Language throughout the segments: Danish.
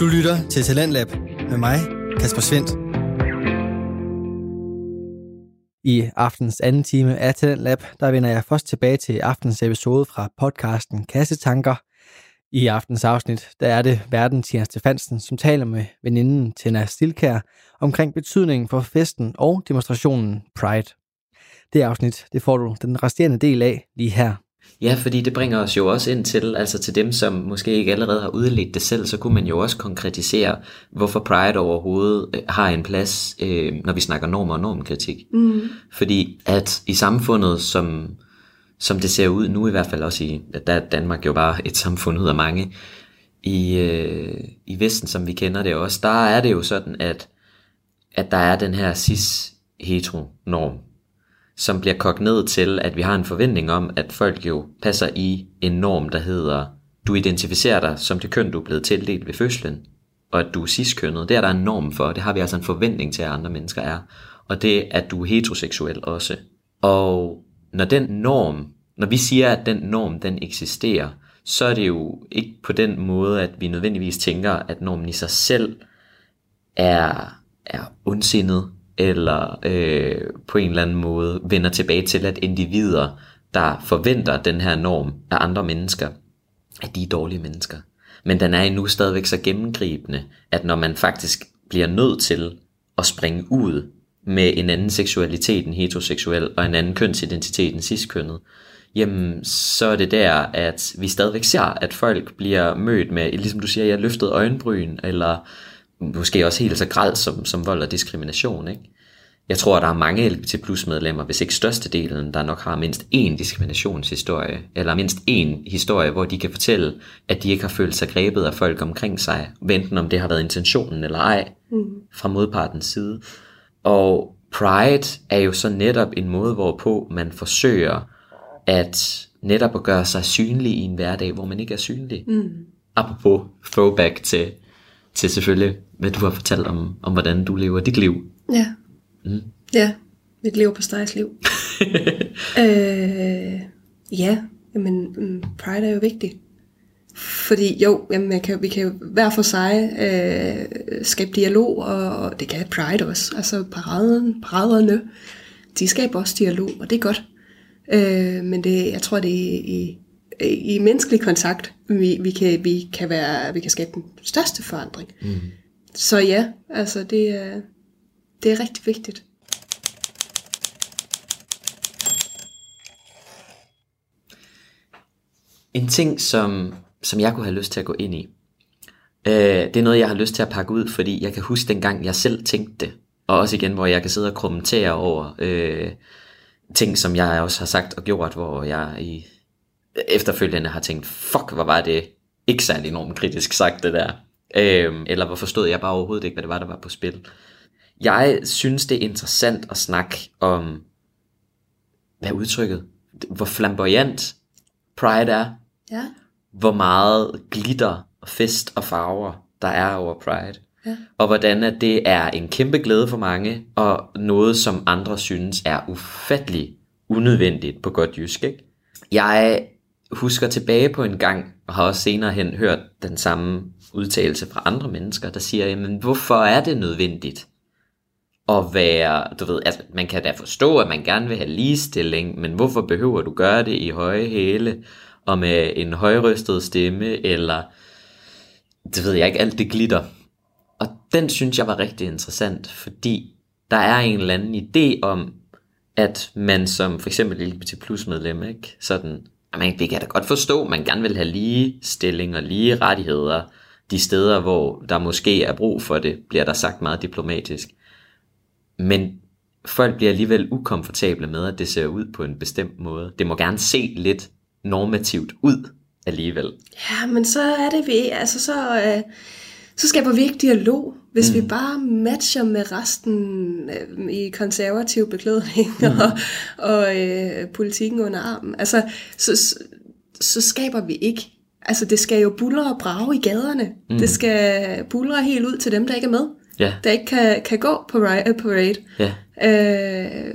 Du lytter til Talentlab med mig, Kasper Svendt. I aftens anden time af Talentlab, der vender jeg først tilbage til aftens episode fra podcasten Kassetanker. I aftens afsnit, der er det verden Tina Stefansen, som taler med veninden Tina Stilkær omkring betydningen for festen og demonstrationen Pride. Det afsnit, det får du den resterende del af lige her. Ja, fordi det bringer os jo også ind til, altså til dem, som måske ikke allerede har udledt det selv, så kunne man jo også konkretisere, hvorfor Pride overhovedet øh, har en plads, øh, når vi snakker normer og normkritik. Mm. Fordi at i samfundet, som, som det ser ud nu i hvert fald også i, der er Danmark jo bare et samfund ud af mange, i, øh, i Vesten, som vi kender det også, der er det jo sådan, at, at der er den her cis-hetero-norm, som bliver kogt ned til, at vi har en forventning om, at folk jo passer i en norm, der hedder, du identificerer dig som det køn, du er blevet tildelt ved fødslen, og at du er ciskønnet. Det er der en norm for, det har vi altså en forventning til, at andre mennesker er. Og det, at du er heteroseksuel også. Og når den norm, når vi siger, at den norm, den eksisterer, så er det jo ikke på den måde, at vi nødvendigvis tænker, at normen i sig selv er, er ondsindet, eller øh, på en eller anden måde vender tilbage til, at individer, der forventer den her norm af andre mennesker, at de er dårlige mennesker. Men den er endnu stadigvæk så gennemgribende, at når man faktisk bliver nødt til at springe ud med en anden seksualitet end heteroseksuel, og en anden kønsidentitet end ciskønnet, jamen så er det der, at vi stadigvæk ser, at folk bliver mødt med, ligesom du siger, jeg løftede øjenbryn, eller måske også helt så græld som, som vold og diskrimination. Ikke? Jeg tror, at der er mange LGBT plus medlemmer, hvis ikke størstedelen, der nok har mindst én diskriminationshistorie, eller mindst én historie, hvor de kan fortælle, at de ikke har følt sig grebet af folk omkring sig, enten om det har været intentionen eller ej, mm. fra modpartens side. Og Pride er jo så netop en måde, hvorpå man forsøger at netop at gøre sig synlig i en hverdag, hvor man ikke er synlig. Mm. Apropos throwback til, til selvfølgelig, hvad du har fortalt om, om hvordan du lever dit liv. Ja. Mm. Ja, mit liv på liv. øh, ja, men mm, pride er jo vigtigt. Fordi jo, jamen, man kan, vi kan jo hver for sig øh, skabe dialog, og, og det kan Pride også. Altså paraden, paraderne, de skaber også dialog, og det er godt. Øh, men det, jeg tror, det er i, i menneskelig kontakt, vi, vi, kan, vi, kan være, vi kan skabe den største forandring. Mm. Så ja, altså det er, det er rigtig vigtigt. En ting, som, som jeg kunne have lyst til at gå ind i, øh, det er noget, jeg har lyst til at pakke ud, fordi jeg kan huske dengang, jeg selv tænkte det. Og også igen, hvor jeg kan sidde og kommentere over øh, ting, som jeg også har sagt og gjort, hvor jeg i efterfølgende har tænkt, fuck, hvor var det ikke særlig enormt kritisk sagt det der. Øh, eller hvor forstod jeg bare overhovedet ikke, hvad det var, der var på spil. Jeg synes, det er interessant at snakke om, hvad er udtrykket? Hvor flamboyant Pride er. Ja. Hvor meget glitter, fest og farver, der er over Pride. Ja. Og hvordan at det er en kæmpe glæde for mange, og noget, som andre synes er ufattelig unødvendigt på godt jysk. Ikke? Jeg husker tilbage på en gang, og har også senere hen hørt den samme udtalelse fra andre mennesker, der siger, jamen hvorfor er det nødvendigt? at være, du ved, altså man kan da forstå, at man gerne vil have ligestilling, men hvorfor behøver du gøre det i høje hæle, og med en højrystet stemme, eller det ved jeg ikke, alt det glitter. Og den synes jeg var rigtig interessant, fordi der er en eller anden idé om, at man som for eksempel LGBT plus medlem, ikke, sådan, man, det kan jeg da godt forstå, man gerne vil have lige stilling og lige rettigheder, de steder, hvor der måske er brug for det, bliver der sagt meget diplomatisk. Men folk bliver alligevel ukomfortable med, at det ser ud på en bestemt måde. Det må gerne se lidt normativt ud alligevel. Ja, men så er det vi, altså så, øh, så skaber vi ikke dialog, hvis mm. vi bare matcher med resten øh, i konservativ beklædning mm. og, og øh, politikken under armen. Altså, så, så, så skaber vi ikke Altså, det skal jo buller og brage i gaderne. Mm. Det skal buller helt ud til dem, der ikke er med ja. der ikke kan, kan gå på parade. Ja. Øh,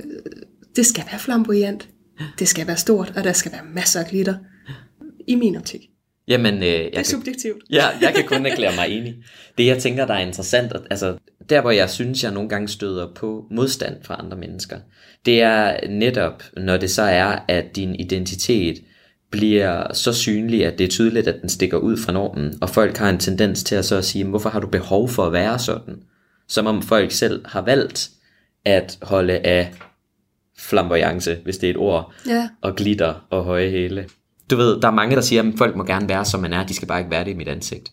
det skal være flamboyant. Ja. Det skal være stort, og der skal være masser af glitter. Ja. I min optik. Jamen, øh, jeg, Det er kan, subjektivt. ja, jeg kan kun erklære mig enig. Det, jeg tænker, der er interessant, at, altså, der hvor jeg synes, jeg nogle gange støder på modstand fra andre mennesker, det er netop, når det så er, at din identitet bliver så synlig, at det er tydeligt, at den stikker ud fra normen, og folk har en tendens til at så at sige, "Men hvorfor har du behov for at være sådan? Som om folk selv har valgt at holde af flamboyance, hvis det er et ord, Ja. og glitter og høje hæle. Du ved, der er mange, der siger, at folk må gerne være, som man er, de skal bare ikke være det i mit ansigt.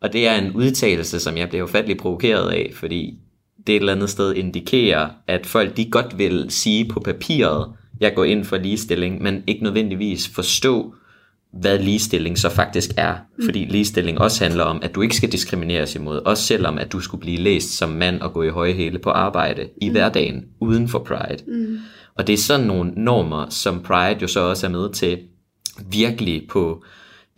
Og det er en udtalelse, som jeg bliver ufattelig provokeret af, fordi det et eller andet sted indikerer, at folk de godt vil sige på papiret, jeg går ind for ligestilling, men ikke nødvendigvis forstå, hvad ligestilling så faktisk er. Fordi ligestilling også handler om, at du ikke skal diskrimineres imod, også selvom at du skulle blive læst som mand og gå i høje hæle på arbejde i hverdagen uden for Pride. Mm. Og det er sådan nogle normer, som Pride jo så også er med til virkelig på,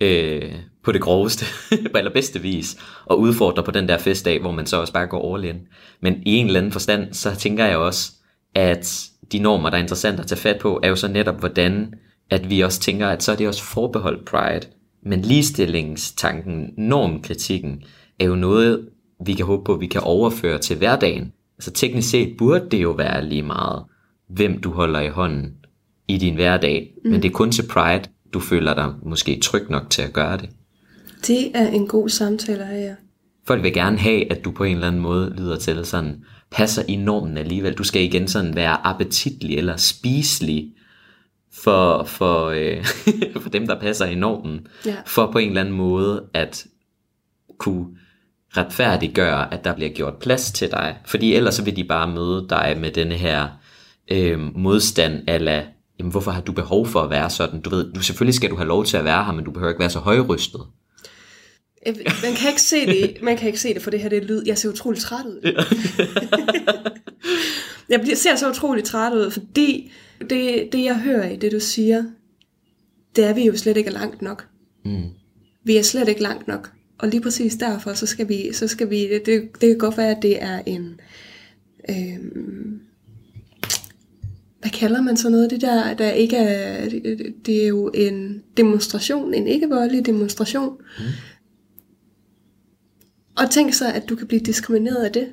øh, på det groveste, på allerbedste vis, og udfordre på den der festdag, hvor man så også bare går all in. Men i en eller anden forstand, så tænker jeg også, at de normer, der er interessant at tage fat på, er jo så netop, hvordan at vi også tænker, at så er det også forbeholdt Pride. Men ligestillingstanken, normkritikken, er jo noget, vi kan håbe på, vi kan overføre til hverdagen. Altså teknisk set burde det jo være lige meget, hvem du holder i hånden i din hverdag. Mm. Men det er kun til Pride, du føler dig måske tryg nok til at gøre det. Det er en god samtale her. Folk vil gerne have, at du på en eller anden måde lyder til sådan, passer i normen alligevel. Du skal igen sådan være appetitlig eller spiselig for, for, øh, for dem, der passer i normen. Ja. For på en eller anden måde at kunne retfærdiggøre, at der bliver gjort plads til dig. Fordi ellers så vil de bare møde dig med denne her øh, modstand ala, jamen hvorfor har du behov for at være sådan? Du ved, du, selvfølgelig skal du have lov til at være her, men du behøver ikke være så højrystet. Øh, Man kan ikke se det, man kan ikke se det, for det her det er lyd. Jeg ser utrolig træt ud. jeg bliver, ser så utrolig træt ud, fordi det, det, jeg hører i det, du siger, det er vi jo slet ikke langt nok. Mm. Vi er slet ikke langt nok. Og lige præcis derfor, så skal vi, så skal vi det, det, kan godt være, at det er en, øhm, hvad kalder man så noget, det der, der ikke er, det, det er jo en demonstration, en ikke-voldelig demonstration. Mm. Og tænk så, at du kan blive diskrimineret af det.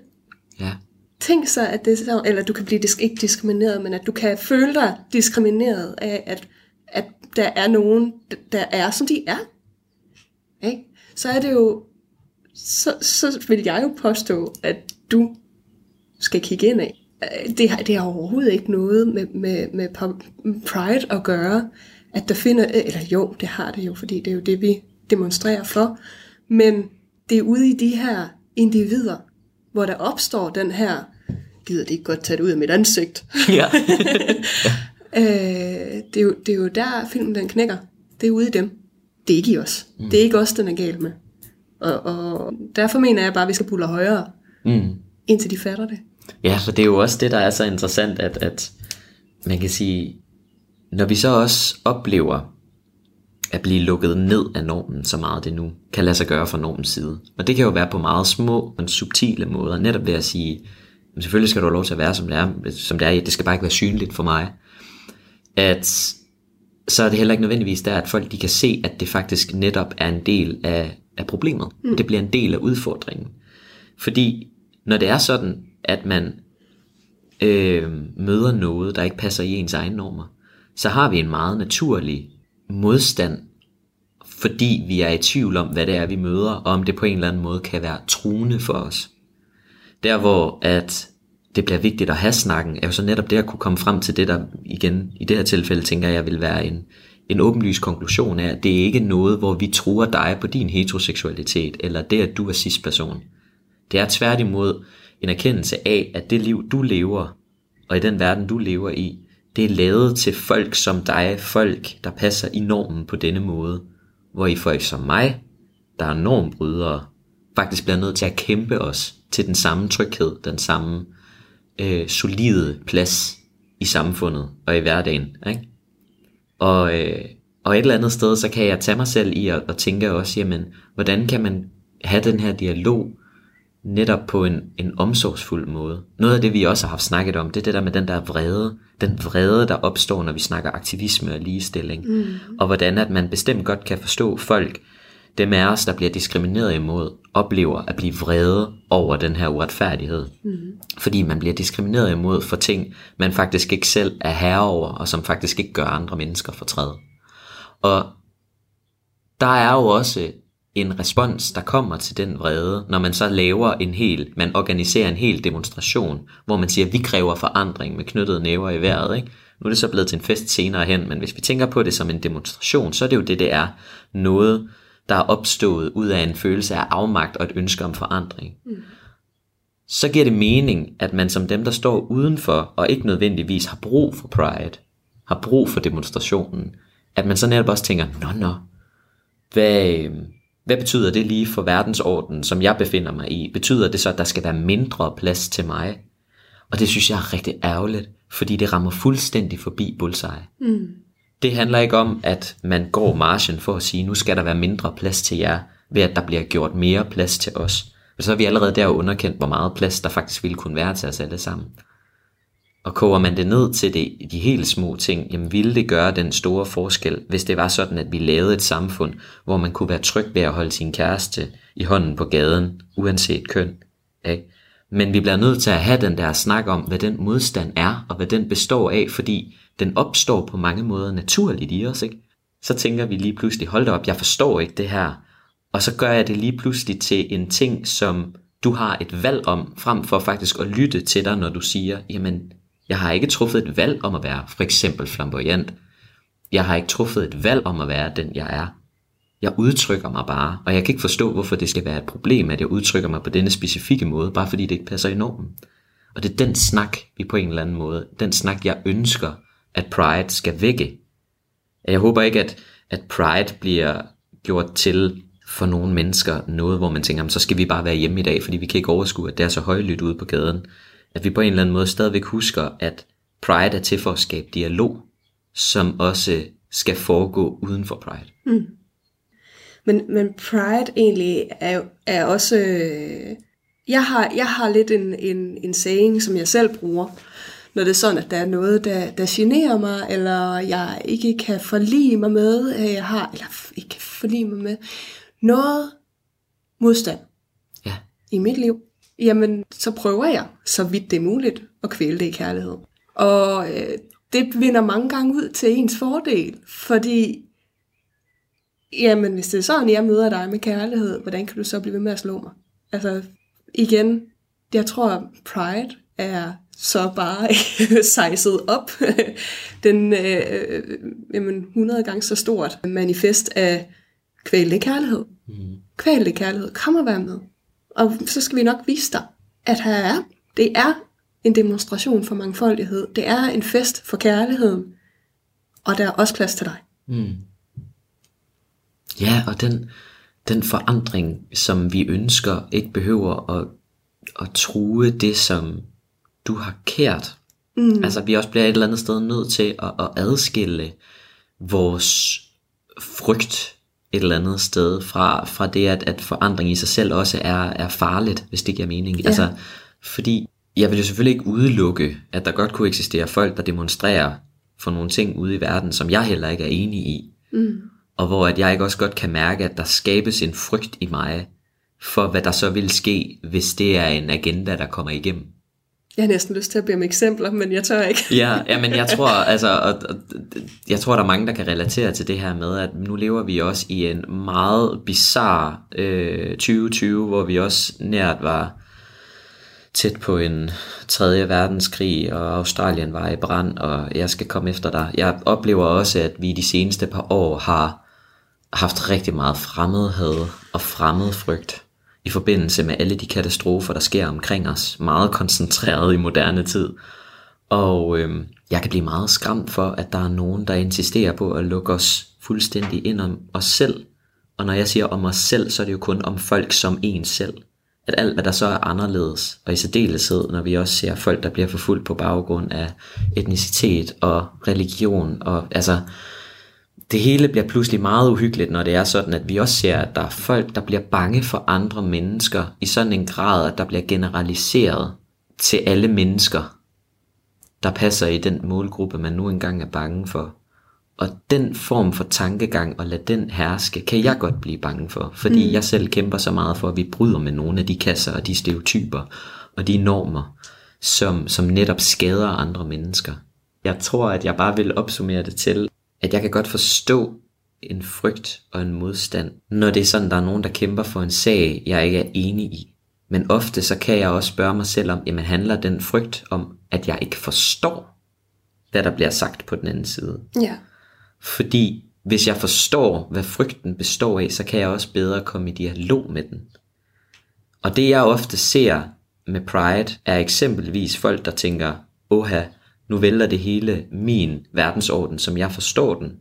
Ja. Tænk så, at det så, eller du kan blive disk, ikke diskrimineret, men at du kan føle dig diskrimineret af, at, at der er nogen, der er, som de er. Ikke? Så er det jo, så, så vil jeg jo påstå, at du skal kigge ind af. Det har, det har overhovedet ikke noget med, med, med pride at gøre, at der finder, eller jo, det har det jo, fordi det er jo det, vi demonstrerer for, men det er ude i de her individer, hvor der opstår den her, gider det ikke godt tage det ud af mit ansigt. ja. øh, det, er jo, det er jo der filmen den knækker. Det er ude i dem. Det er ikke i os. Mm. Det er ikke os, den er galt med. Og, og derfor mener jeg bare, at vi skal pulle højere, Mm. indtil de fatter det. Ja, for det er jo også det, der er så interessant, at, at man kan sige, når vi så også oplever at blive lukket ned af normen, så meget det nu kan lade sig gøre fra normens side. Og det kan jo være på meget små, men subtile måder. Netop ved at sige, men selvfølgelig skal du have lov til at være, som det er, som det er. Det skal bare ikke være synligt for mig. At så er det heller ikke nødvendigvis der, at folk de kan se, at det faktisk netop er en del af, af problemet. Mm. Det bliver en del af udfordringen. Fordi når det er sådan, at man øh, møder noget, der ikke passer i ens egne normer, så har vi en meget naturlig modstand, fordi vi er i tvivl om, hvad det er, vi møder, og om det på en eller anden måde kan være truende for os. Der hvor at det bliver vigtigt at have snakken, er jo så netop det at kunne komme frem til det, der igen i det her tilfælde tænker jeg vil være en, en åbenlys konklusion af, at det er ikke noget, hvor vi tror dig på din heteroseksualitet, eller det, at du er cis-person. Det er tværtimod en erkendelse af, at det liv, du lever, og i den verden, du lever i, det er lavet til folk som dig, folk, der passer i normen på denne måde, hvor I folk som mig, der er normbrydere, faktisk bliver nødt til at kæmpe os til den samme tryghed, den samme øh, solide plads i samfundet og i hverdagen. Ikke? Og, øh, og et eller andet sted, så kan jeg tage mig selv i at, at tænke også, jamen, hvordan kan man have den her dialog netop på en, en omsorgsfuld måde. Noget af det, vi også har haft snakket om, det er det der med den der vrede. den vrede, der opstår, når vi snakker aktivisme og ligestilling, mm. og hvordan at man bestemt godt kan forstå folk, dem af os, der bliver diskrimineret imod, oplever at blive vrede over den her uretfærdighed. Mm. Fordi man bliver diskrimineret imod for ting, man faktisk ikke selv er herre over, og som faktisk ikke gør andre mennesker fortræd. Og der er jo også en respons, der kommer til den vrede, når man så laver en hel, man organiserer en hel demonstration, hvor man siger, vi kræver forandring med knyttede næver i vejret. Ikke? Nu er det så blevet til en fest senere hen, men hvis vi tænker på det som en demonstration, så er det jo det, det er. Noget, der er opstået ud af en følelse af afmagt og et ønske om forandring. Mm. Så giver det mening, at man som dem, der står udenfor, og ikke nødvendigvis har brug for Pride, har brug for demonstrationen, at man så netop også tænker, nå nå, hvad, hvad betyder det lige for verdensordenen, som jeg befinder mig i? Betyder det så, at der skal være mindre plads til mig? Og det synes jeg er rigtig ærgerligt, fordi det rammer fuldstændig forbi bullseye. Mm. Det handler ikke om, at man går marchen for at sige, nu skal der være mindre plads til jer, ved at der bliver gjort mere plads til os. Og så er vi allerede der underkendt, hvor meget plads der faktisk ville kunne være til os alle sammen. Og koger man det ned til det, de helt små ting, jamen ville det gøre den store forskel, hvis det var sådan, at vi lavede et samfund, hvor man kunne være tryg ved at holde sin kæreste i hånden på gaden, uanset køn. Ikke? Men vi bliver nødt til at have den der snak om, hvad den modstand er, og hvad den består af, fordi den opstår på mange måder naturligt i os. Ikke? Så tænker vi lige pludselig, hold da op, jeg forstår ikke det her. Og så gør jeg det lige pludselig til en ting, som du har et valg om, frem for faktisk at lytte til dig, når du siger, jamen jeg har ikke truffet et valg om at være for eksempel flamboyant. Jeg har ikke truffet et valg om at være den, jeg er. Jeg udtrykker mig bare, og jeg kan ikke forstå, hvorfor det skal være et problem, at jeg udtrykker mig på denne specifikke måde, bare fordi det ikke passer i normen. Og det er den snak, vi på en eller anden måde, den snak, jeg ønsker, at Pride skal vække. Jeg håber ikke, at, at Pride bliver gjort til for nogle mennesker noget, hvor man tænker, så skal vi bare være hjemme i dag, fordi vi kan ikke overskue, at det er så højlydt ude på gaden at vi på en eller anden måde stadigvæk husker, at Pride er til for at skabe dialog, som også skal foregå uden for Pride. Mm. Men, men Pride egentlig er, er også... Øh, jeg, har, jeg har lidt en, en, en saying, som jeg selv bruger, når det er sådan, at der er noget, der, der generer mig, eller jeg ikke kan forlige mig med, jeg har, eller ikke kan forlige mig med, noget modstand ja. i mit liv jamen så prøver jeg, så vidt det er muligt, at kvæle det i kærlighed. Og øh, det vinder mange gange ud til ens fordel, fordi jamen hvis det er sådan, jeg møder dig med kærlighed, hvordan kan du så blive ved med at slå mig? Altså igen, jeg tror Pride er så bare sejset op. Den øh, jamen, 100 gange så stort manifest af kvæle kærlighed. Mm. Kvæle kærlighed. Kom og vær med. Og så skal vi nok vise dig, at her er, det er en demonstration for mangfoldighed. Det er en fest for kærligheden. Og der er også plads til dig. Mm. Ja, og den, den forandring, som vi ønsker, ikke behøver at, at true det, som du har kært. Mm. Altså, vi også bliver et eller andet sted nødt til at, at adskille vores frygt et eller andet sted fra, fra det, at, at forandring i sig selv også er, er farligt, hvis det giver mening. Ja. Altså, fordi jeg vil jo selvfølgelig ikke udelukke, at der godt kunne eksistere folk, der demonstrerer for nogle ting ude i verden, som jeg heller ikke er enig i. Mm. Og hvor at jeg ikke også godt kan mærke, at der skabes en frygt i mig, for hvad der så vil ske, hvis det er en agenda, der kommer igennem. Jeg har næsten lyst til at bede om eksempler, men jeg tør ikke. ja, ja, men jeg tror, altså, og, og, jeg tror, der er mange, der kan relatere til det her med, at nu lever vi også i en meget bizarre øh, 2020, hvor vi også nært var tæt på en tredje verdenskrig, og Australien var i brand, og jeg skal komme efter dig. Jeg oplever også, at vi de seneste par år har haft rigtig meget fremmedhed og fremmedfrygt i forbindelse med alle de katastrofer, der sker omkring os, meget koncentreret i moderne tid. Og øh, jeg kan blive meget skræmt for, at der er nogen, der insisterer på at lukke os fuldstændig ind om os selv. Og når jeg siger om os selv, så er det jo kun om folk som en selv. At alt, hvad der så er anderledes, og i særdeleshed, når vi også ser folk, der bliver forfulgt på baggrund af etnicitet og religion, og altså det hele bliver pludselig meget uhyggeligt, når det er sådan, at vi også ser, at der er folk, der bliver bange for andre mennesker i sådan en grad, at der bliver generaliseret til alle mennesker. der passer i den målgruppe, man nu engang er bange for. Og den form for tankegang og lade den herske, kan jeg godt blive bange for. Fordi mm. jeg selv kæmper så meget for, at vi bryder med nogle af de kasser og de stereotyper og de normer, som, som netop skader andre mennesker. Jeg tror, at jeg bare vil opsummere det til, at jeg kan godt forstå en frygt og en modstand, når det er sådan, der er nogen, der kæmper for en sag, jeg ikke er enig i. Men ofte så kan jeg også spørge mig selv om, jamen handler den frygt om, at jeg ikke forstår, hvad der bliver sagt på den anden side. Ja. Fordi hvis jeg forstår, hvad frygten består af, så kan jeg også bedre komme i dialog med den. Og det jeg ofte ser med Pride, er eksempelvis folk, der tænker, oha, nu vælter det hele min verdensorden, som jeg forstår den.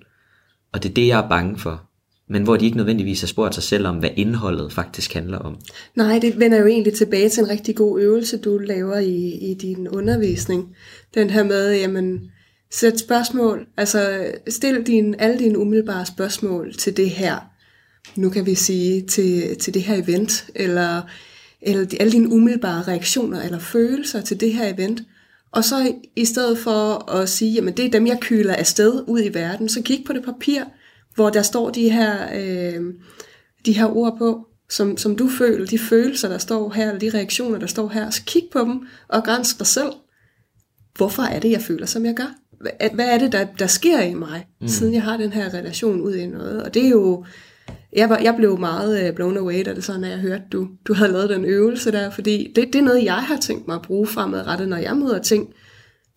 Og det er det, jeg er bange for. Men hvor de ikke nødvendigvis har spurgt sig selv om, hvad indholdet faktisk handler om. Nej, det vender jo egentlig tilbage til en rigtig god øvelse, du laver i, i din undervisning. Den her med, jamen, sæt spørgsmål, altså stil din, alle dine umiddelbare spørgsmål til det her. Nu kan vi sige til, til det her event, eller, eller alle dine umiddelbare reaktioner eller følelser til det her event. Og så i stedet for at sige, jamen det er dem, jeg kyler afsted ud i verden, så kig på det papir, hvor der står de her, øh, de her ord på, som, som du føler, de følelser, der står her, eller de reaktioner, der står her. Så kig på dem og grænsk dig selv. Hvorfor er det, jeg føler, som jeg gør? Hvad, hvad er det, der, der sker i mig, mm. siden jeg har den her relation ud i noget? Og det er jo, jeg, var, jeg blev meget uh, blown away, da det sådan, at jeg hørte, du, du havde lavet den øvelse der, fordi det, det er noget, jeg har tænkt mig at bruge fremadrettet, når jeg møder ting,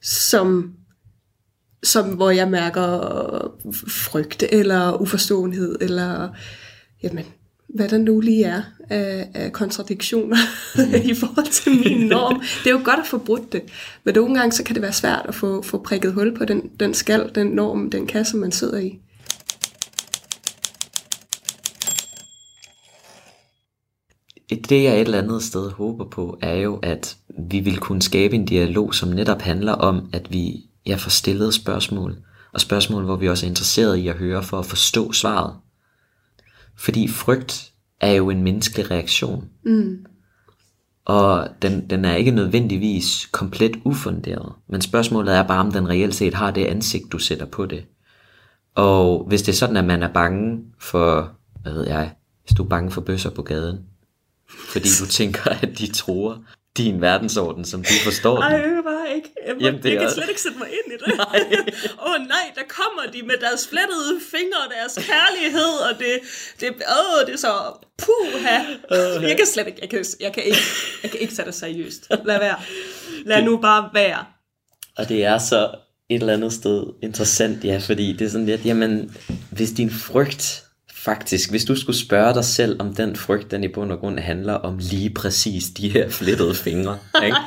som, som hvor jeg mærker frygt, eller uforståenhed, eller jamen, hvad der nu lige er af, af kontradiktioner mm. i forhold til min norm. Det er jo godt at få brudt det, men nogle gange så kan det være svært at få, få prikket hul på den, den skal, den norm, den kasse, man sidder i. det jeg et eller andet sted håber på, er jo, at vi vil kunne skabe en dialog, som netop handler om, at vi ja, får stillet spørgsmål, og spørgsmål, hvor vi også er interesseret i at høre for at forstå svaret. Fordi frygt er jo en menneskelig reaktion. Mm. Og den, den er ikke nødvendigvis komplet ufunderet. Men spørgsmålet er bare, om den reelt set har det ansigt, du sætter på det. Og hvis det er sådan, at man er bange for, hvad ved jeg, hvis du er bange for bøsser på gaden, fordi du tænker, at de tror din verdensorden, som du forstår den. Ej, bare ikke. Jeg, Jamen, det jeg kan slet ikke sætte mig ind i det. Åh oh, nej, der kommer de med deres flettede fingre og deres kærlighed, og det, det, åh, det er så puha. Uh-huh. Jeg kan slet ikke, jeg kan, jeg kan ikke, jeg kan ikke tage det seriøst. Lad være. Lad nu bare være. Og det er så et eller andet sted interessant, ja, fordi det er sådan lidt, jamen, hvis din frygt faktisk, hvis du skulle spørge dig selv, om den frygt, den i bund og grund handler om lige præcis de her flettede fingre, ikke?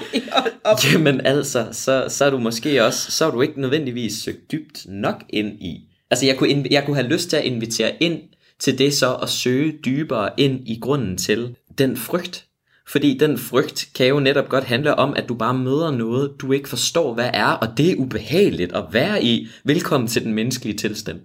jamen altså, så, så er du måske også, så er du ikke nødvendigvis søgt dybt nok ind i. Altså jeg kunne, jeg kunne have lyst til at invitere ind til det så at søge dybere ind i grunden til den frygt. Fordi den frygt kan jo netop godt handle om, at du bare møder noget, du ikke forstår, hvad er, og det er ubehageligt at være i. Velkommen til den menneskelige tilstand.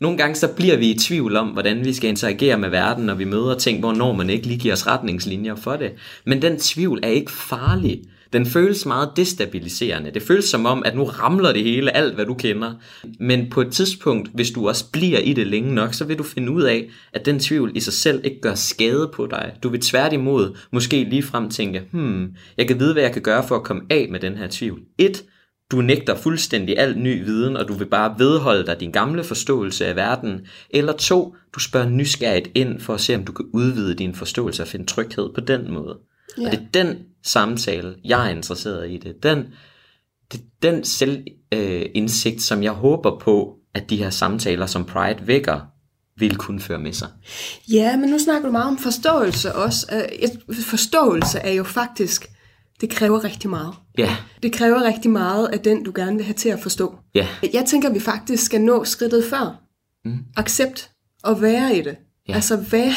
Nogle gange så bliver vi i tvivl om, hvordan vi skal interagere med verden, når vi møder ting, hvor når ikke lige giver os retningslinjer for det. Men den tvivl er ikke farlig. Den føles meget destabiliserende. Det føles som om, at nu ramler det hele, alt hvad du kender. Men på et tidspunkt, hvis du også bliver i det længe nok, så vil du finde ud af, at den tvivl i sig selv ikke gør skade på dig. Du vil tværtimod måske lige frem tænke, hmm, jeg kan vide, hvad jeg kan gøre for at komme af med den her tvivl. Et, du nægter fuldstændig al ny viden, og du vil bare vedholde dig din gamle forståelse af verden. Eller to, du spørger nysgerrigt ind for at se, om du kan udvide din forståelse og finde tryghed på den måde. Ja. Og det er den samtale, jeg er interesseret i det. Den, det er den selvindsigt, øh, som jeg håber på, at de her samtaler, som Pride vækker, vil kunne føre med sig. Ja, men nu snakker du meget om forståelse også. Øh, forståelse er jo faktisk det kræver rigtig meget. Ja. Det kræver rigtig meget af den, du gerne vil have til at forstå. Ja. Jeg tænker, at vi faktisk skal nå skridtet før. Mm. Accept og være i det. Ja. Altså vær,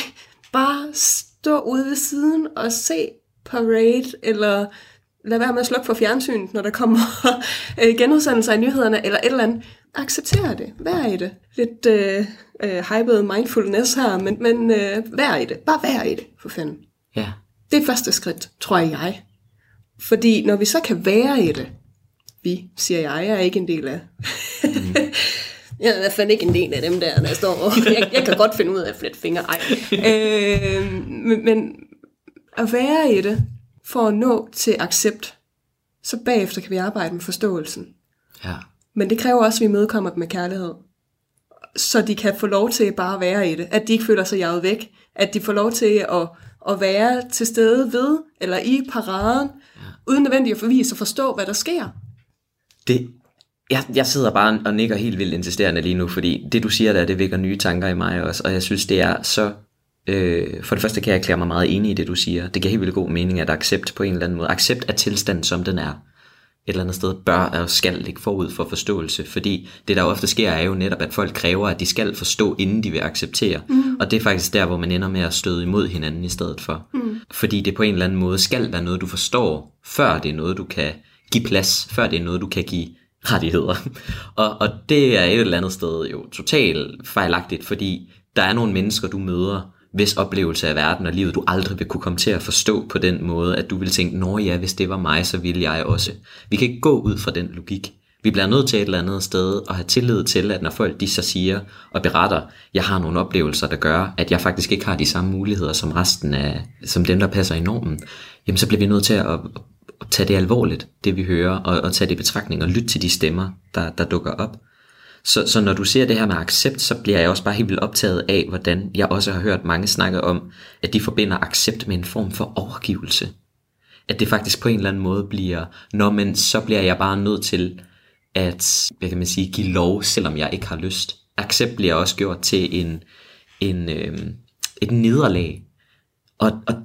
bare stå ude ved siden og se parade, eller lad være med at slukke for fjernsynet, når der kommer øh, genudsendelser af nyhederne, eller et eller andet. Accepter det. Vær i det. Lidt øh, øh, hyped mindfulness her, men, men øh, vær i det. Bare vær i det, for fanden. Ja. Det er første skridt, tror jeg. Fordi når vi så kan være i det, vi, siger jeg, jeg er ikke en del af. Mm. jeg er i hvert fald ikke en del af dem der, der står jeg, jeg kan godt finde ud af at flette fingre. Ej. Øh, men, men at være i det, for at nå til accept, så bagefter kan vi arbejde med forståelsen. Ja. Men det kræver også, at vi mødekommer dem med kærlighed. Så de kan få lov til bare at være i det. At de ikke føler sig jaget væk. At de får lov til at, at være til stede ved, eller i paraden uden nødvendigt at forvise og forstå, hvad der sker. Det, jeg, jeg sidder bare og nikker helt vildt insisterende lige nu, fordi det du siger der, det vækker nye tanker i mig også, og jeg synes, det er så... Øh, for det første kan jeg erklære mig meget enig i det, du siger. Det giver helt vildt god mening, at accept på en eller anden måde, accept af tilstanden, som den er eller andet sted bør og skal ligge forud for forståelse, fordi det der ofte sker er jo netop, at folk kræver, at de skal forstå, inden de vil acceptere. Mm. Og det er faktisk der, hvor man ender med at støde imod hinanden i stedet for. Mm. Fordi det på en eller anden måde skal være noget, du forstår, før det er noget, du kan give plads, før det er noget, du kan give rettigheder. og, og det er et eller andet sted jo totalt fejlagtigt, fordi der er nogle mennesker, du møder, hvis oplevelse af verden og livet, du aldrig vil kunne komme til at forstå på den måde, at du vil tænke, nå ja, hvis det var mig, så ville jeg også. Vi kan ikke gå ud fra den logik. Vi bliver nødt til et eller andet sted at have tillid til, at når folk de så siger og beretter, jeg har nogle oplevelser, der gør, at jeg faktisk ikke har de samme muligheder som resten af, som dem, der passer i normen, jamen så bliver vi nødt til at, at tage det alvorligt, det vi hører, og, og tage det i betragtning og lytte til de stemmer, der, der dukker op. Så, så når du ser det her med accept, så bliver jeg også bare helt vildt optaget af, hvordan jeg også har hørt mange snakke om, at de forbinder accept med en form for overgivelse. At det faktisk på en eller anden måde bliver, når men så bliver jeg bare nødt til at, hvad kan man sige, give lov, selvom jeg ikke har lyst. Accept bliver også gjort til en, en, øh, et nederlag. Og, og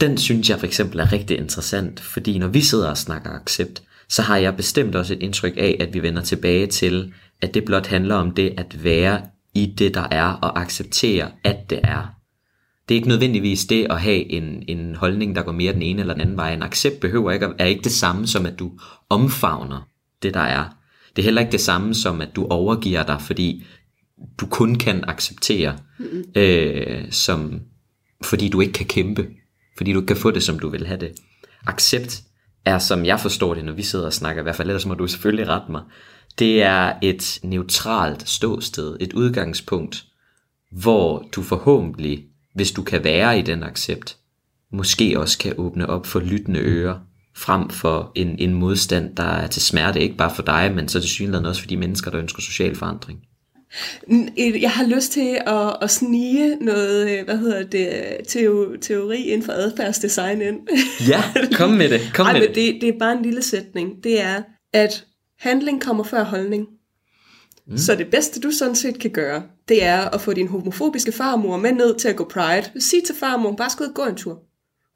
den synes jeg for eksempel er rigtig interessant, fordi når vi sidder og snakker accept, så har jeg bestemt også et indtryk af, at vi vender tilbage til, at det blot handler om det at være i det, der er, og acceptere, at det er. Det er ikke nødvendigvis det at have en, en holdning, der går mere den ene eller den anden vej. En accept behøver ikke, er ikke det samme som, at du omfavner det, der er. Det er heller ikke det samme som, at du overgiver dig, fordi du kun kan acceptere, mm-hmm. øh, som, fordi du ikke kan kæmpe, fordi du ikke kan få det, som du vil have det. Accept er, som jeg forstår det, når vi sidder og snakker, i hvert fald ellers må du selvfølgelig rette mig, det er et neutralt ståsted, et udgangspunkt, hvor du forhåbentlig, hvis du kan være i den accept, måske også kan åbne op for lyttende ører, frem for en, en modstand, der er til smerte, ikke bare for dig, men så til synligheden også for de mennesker, der ønsker social forandring. Jeg har lyst til at, at snige noget, øh, hvad hedder det, teori inden for adfærdsdesign ind. Ja, kom med det. Kom Ej, med men det. det. Det er bare en lille sætning. Det er, at handling kommer før holdning. Mm. Så det bedste, du sådan set kan gøre, det er at få din homofobiske farmor med ned til at gå Pride. Sig til farmor, bare skal ud og gå en tur.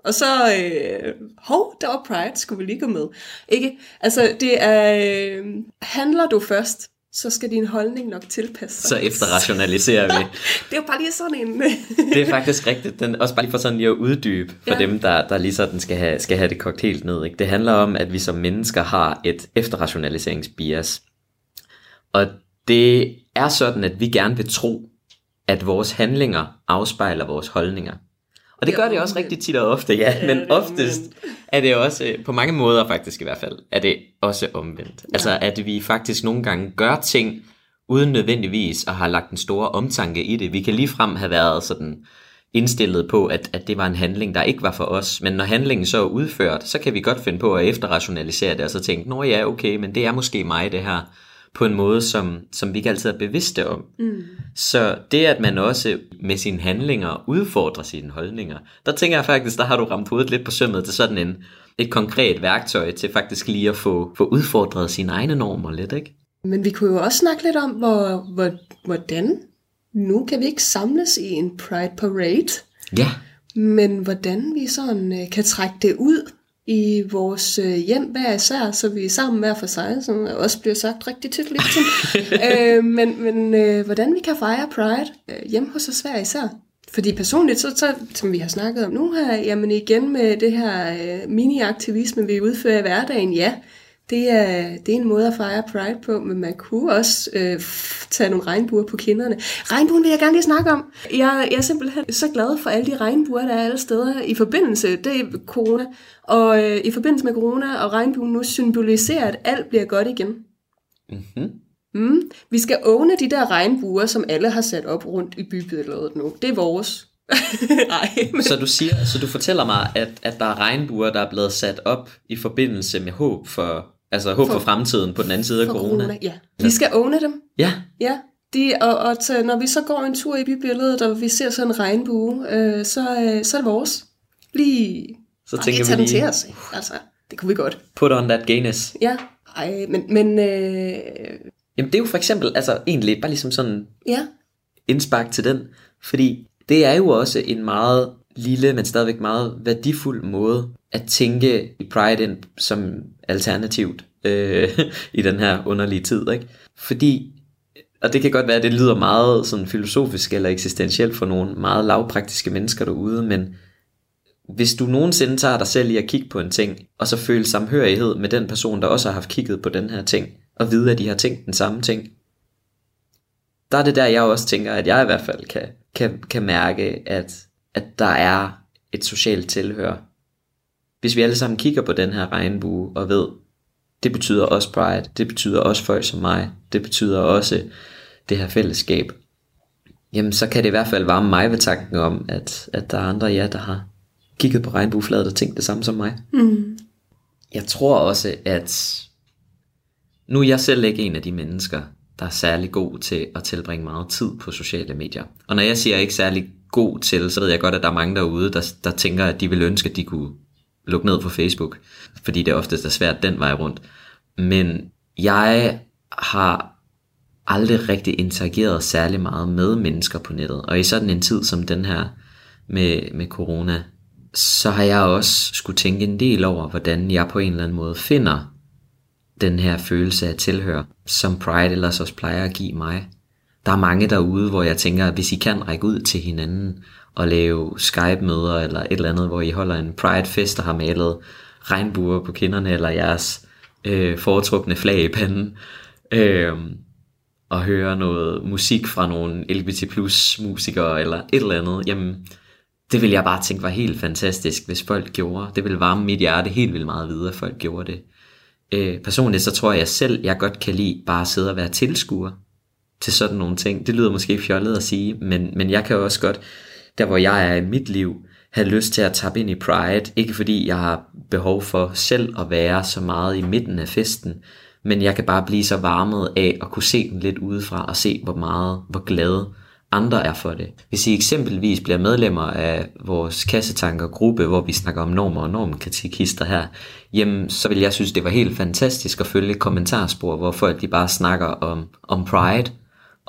Og så, øh, hov, der var Pride, skulle vi lige gå med. Ikke? Altså, det er, øh, handler du først, så skal din holdning nok tilpasse sig. Så efterrationaliserer vi. det er jo bare lige sådan en... det er faktisk rigtigt. Den, også bare lige for sådan lige at uddybe for ja. dem, der, der lige sådan skal have, skal have det kogt helt ned. Ikke? Det handler om, at vi som mennesker har et efterrationaliseringsbias. Og det er sådan, at vi gerne vil tro, at vores handlinger afspejler vores holdninger. Og det gør det også rigtig tit og ofte, ja, men oftest er det også, øh, på mange måder faktisk i hvert fald, er det også omvendt. Altså at vi faktisk nogle gange gør ting, uden nødvendigvis at have lagt en stor omtanke i det. Vi kan ligefrem have været sådan indstillet på, at, at det var en handling, der ikke var for os. Men når handlingen så er udført, så kan vi godt finde på at efterrationalisere det, og så tænke, nå ja, okay, men det er måske mig det her på en måde, som, som vi ikke altid er bevidste om. Mm. Så det, at man også med sine handlinger udfordrer sine holdninger, der tænker jeg faktisk, der har du ramt hovedet lidt på sømmet til sådan en, et konkret værktøj til faktisk lige at få, få udfordret sine egne normer lidt, ikke? Men vi kunne jo også snakke lidt om, hvor, hvor, hvordan nu kan vi ikke samles i en Pride Parade. Ja. Men hvordan vi sådan øh, kan trække det ud i vores øh, hjem hver især, så vi er sammen hver for sig, som også bliver sagt rigtig tit lidt øh, Men, men øh, hvordan vi kan fejre Pride øh, hjemme hos os hver især. Fordi personligt, så, så, som vi har snakket om nu her, jamen igen med det her øh, mini-aktivisme, vi udfører i hverdagen, ja, Det er, det er en måde at fejre Pride på, men man kunne også øh, tage nogle regnbuer på kinderne. Regnbuen vil jeg gerne lige snakke om. Jeg, jeg er simpelthen så glad for alle de regnbuer, der er alle steder i forbindelse, det er corona, og øh, i forbindelse med corona og regnbuen nu symboliserer, at alt bliver godt igen. Mm-hmm. Mm. Vi skal åbne de der regnbuer, som alle har sat op rundt i bybilledet nu. Det er vores. Nej, men Så du siger, så du fortæller mig, at, at der er regnbuer, der er blevet sat op i forbindelse med håb for, altså håb for, For- fremtiden på den anden side af corona. corona. Ja. Vi skal åbne dem. Ja, Ja, de, og, og til, når vi så går en tur i bybilledet, og vi ser sådan en regnbue, øh, så, øh, så er det vores. Lige, så tænker lige tage vi den til lige, os. ikke? Altså, det kunne vi godt. put on that gayness. Ja, ej, men, men øh, Jamen det er jo for eksempel, altså egentlig bare ligesom sådan ja, indspark til den, fordi det er jo også en meget lille, men stadigvæk meget værdifuld måde at tænke i Pride ind som alternativt øh, i den her underlige tid, ikke? Fordi, og det kan godt være, at det lyder meget sådan filosofisk eller eksistentielt for nogle meget lavpraktiske mennesker derude, men hvis du nogensinde tager dig selv i at kigge på en ting, og så føle samhørighed med den person, der også har haft kigget på den her ting, og vide, at de har tænkt den samme ting, der er det der, jeg også tænker, at jeg i hvert fald kan, kan, kan mærke, at, at der er et socialt tilhør. Hvis vi alle sammen kigger på den her regnbue og ved, det betyder også pride, det betyder også folk som mig, det betyder også det her fællesskab, jamen så kan det i hvert fald varme mig ved tanken om, at, at der er andre jer, der har kigget på regnbuefladet og tænkt det samme som mig. mm, Jeg tror også, at nu er jeg selv ikke en af de mennesker, der er særlig god til at tilbringe meget tid på sociale medier. Og når jeg siger ikke særlig god til, så ved jeg godt, at der er mange derude, der, der tænker, at de vil ønske, at de kunne lukke ned på Facebook, fordi det oftest er svært den vej rundt. Men jeg har aldrig rigtig interageret særlig meget med mennesker på nettet. Og i sådan en tid som den her med, med corona, så har jeg også skulle tænke en del over, hvordan jeg på en eller anden måde finder den her følelse af tilhør, som Pride ellers også plejer at give mig. Der er mange derude, hvor jeg tænker, at hvis I kan række ud til hinanden og lave Skype-møder eller et eller andet, hvor I holder en Pride-fest og har malet regnbuer på kinderne eller jeres øh, foretrukne flag i panden, øh, og høre noget musik fra nogle LGBT plus musikere eller et eller andet, jamen det vil jeg bare tænke var helt fantastisk, hvis folk gjorde. Det ville varme mit hjerte helt vildt meget videre, at folk gjorde det. Øh, personligt så tror jeg selv, jeg godt kan lide bare at sidde og være tilskuer til sådan nogle ting. Det lyder måske fjollet at sige, men, men jeg kan også godt, der hvor jeg er i mit liv, have lyst til at tappe ind i Pride. Ikke fordi jeg har behov for selv at være så meget i midten af festen, men jeg kan bare blive så varmet af at kunne se den lidt udefra og se, hvor meget, hvor glade andre er for det. Hvis I eksempelvis bliver medlemmer af vores kassetanker-gruppe, hvor vi snakker om normer og normkritikister her, jamen så vil jeg synes, det var helt fantastisk at følge et kommentarspor, hvor folk de bare snakker om, om Pride,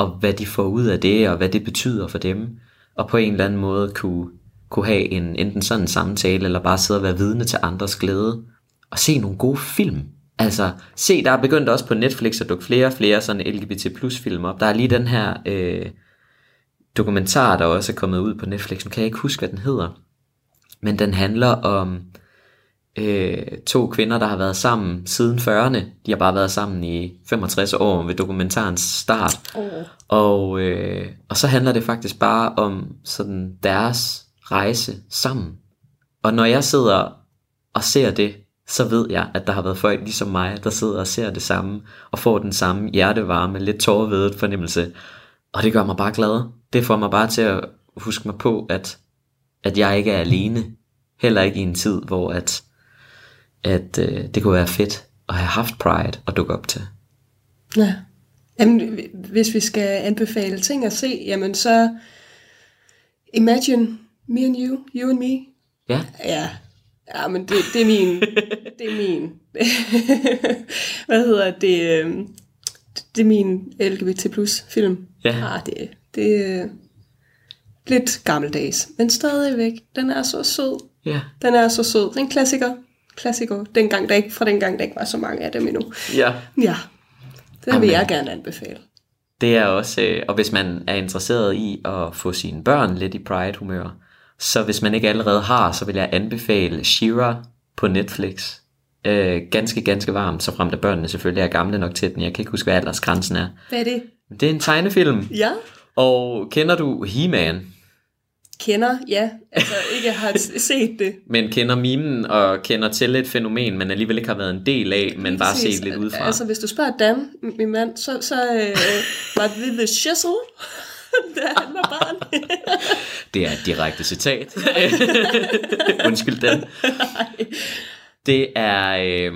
og hvad de får ud af det, og hvad det betyder for dem, og på en eller anden måde kunne, kunne have en, enten sådan en samtale, eller bare sidde og være vidne til andres glæde, og se nogle gode film. Altså, se, der er begyndt også på Netflix at dukke flere og flere sådan LGBT plus film op. Der er lige den her øh, dokumentar, der også er kommet ud på Netflix. Nu kan jeg ikke huske, hvad den hedder. Men den handler om øh, to kvinder, der har været sammen siden 40'erne. De har bare været sammen i 65 år ved dokumentarens start. oh, Og, øh, og så handler det faktisk bare om sådan deres rejse sammen. Og når jeg sidder og ser det, så ved jeg, at der har været folk ligesom mig, der sidder og ser det samme, og får den samme hjertevarme, lidt tårvedet fornemmelse. Og det gør mig bare glad. Det får mig bare til at huske mig på, at, at jeg ikke er alene. Heller ikke i en tid, hvor at, at øh, det kunne være fedt at have haft Pride at dukke op til. ja. Jamen, hvis vi skal anbefale ting at se, jamen så Imagine Me and You, You and Me. Ja, Ja, ja men det, det er min, det er min, hvad hedder det, øhm, det er min LGBT plus film. Ja. Ah, det, det er lidt gammeldags, men stadigvæk, den er så sød. ja, Den er så sød. Det er en klassiker. Klassiker. Dengang, der ikke, fra dengang, der ikke var så mange af dem endnu. ja. Ja, det vil Amen. jeg gerne anbefale. Det er også, øh, og hvis man er interesseret i at få sine børn lidt i Pride-humør, så hvis man ikke allerede har, så vil jeg anbefale Shira på Netflix. Øh, ganske, ganske varm, så frem til børnene selvfølgelig er gamle nok til den. Jeg kan ikke huske, hvad aldersgrænsen er. Hvad er det? Det er en tegnefilm. Ja. Og kender du He-Man? Kender, ja. Altså ikke har set det. Men kender mimen og kender til et fænomen, men alligevel ikke har været en del af, men bare set lidt udefra. Altså hvis du spørger Dan, min mand, så, så øh, var det The Shizzle, da han var barn. Det er et direkte citat. Undskyld den. Det er, øh,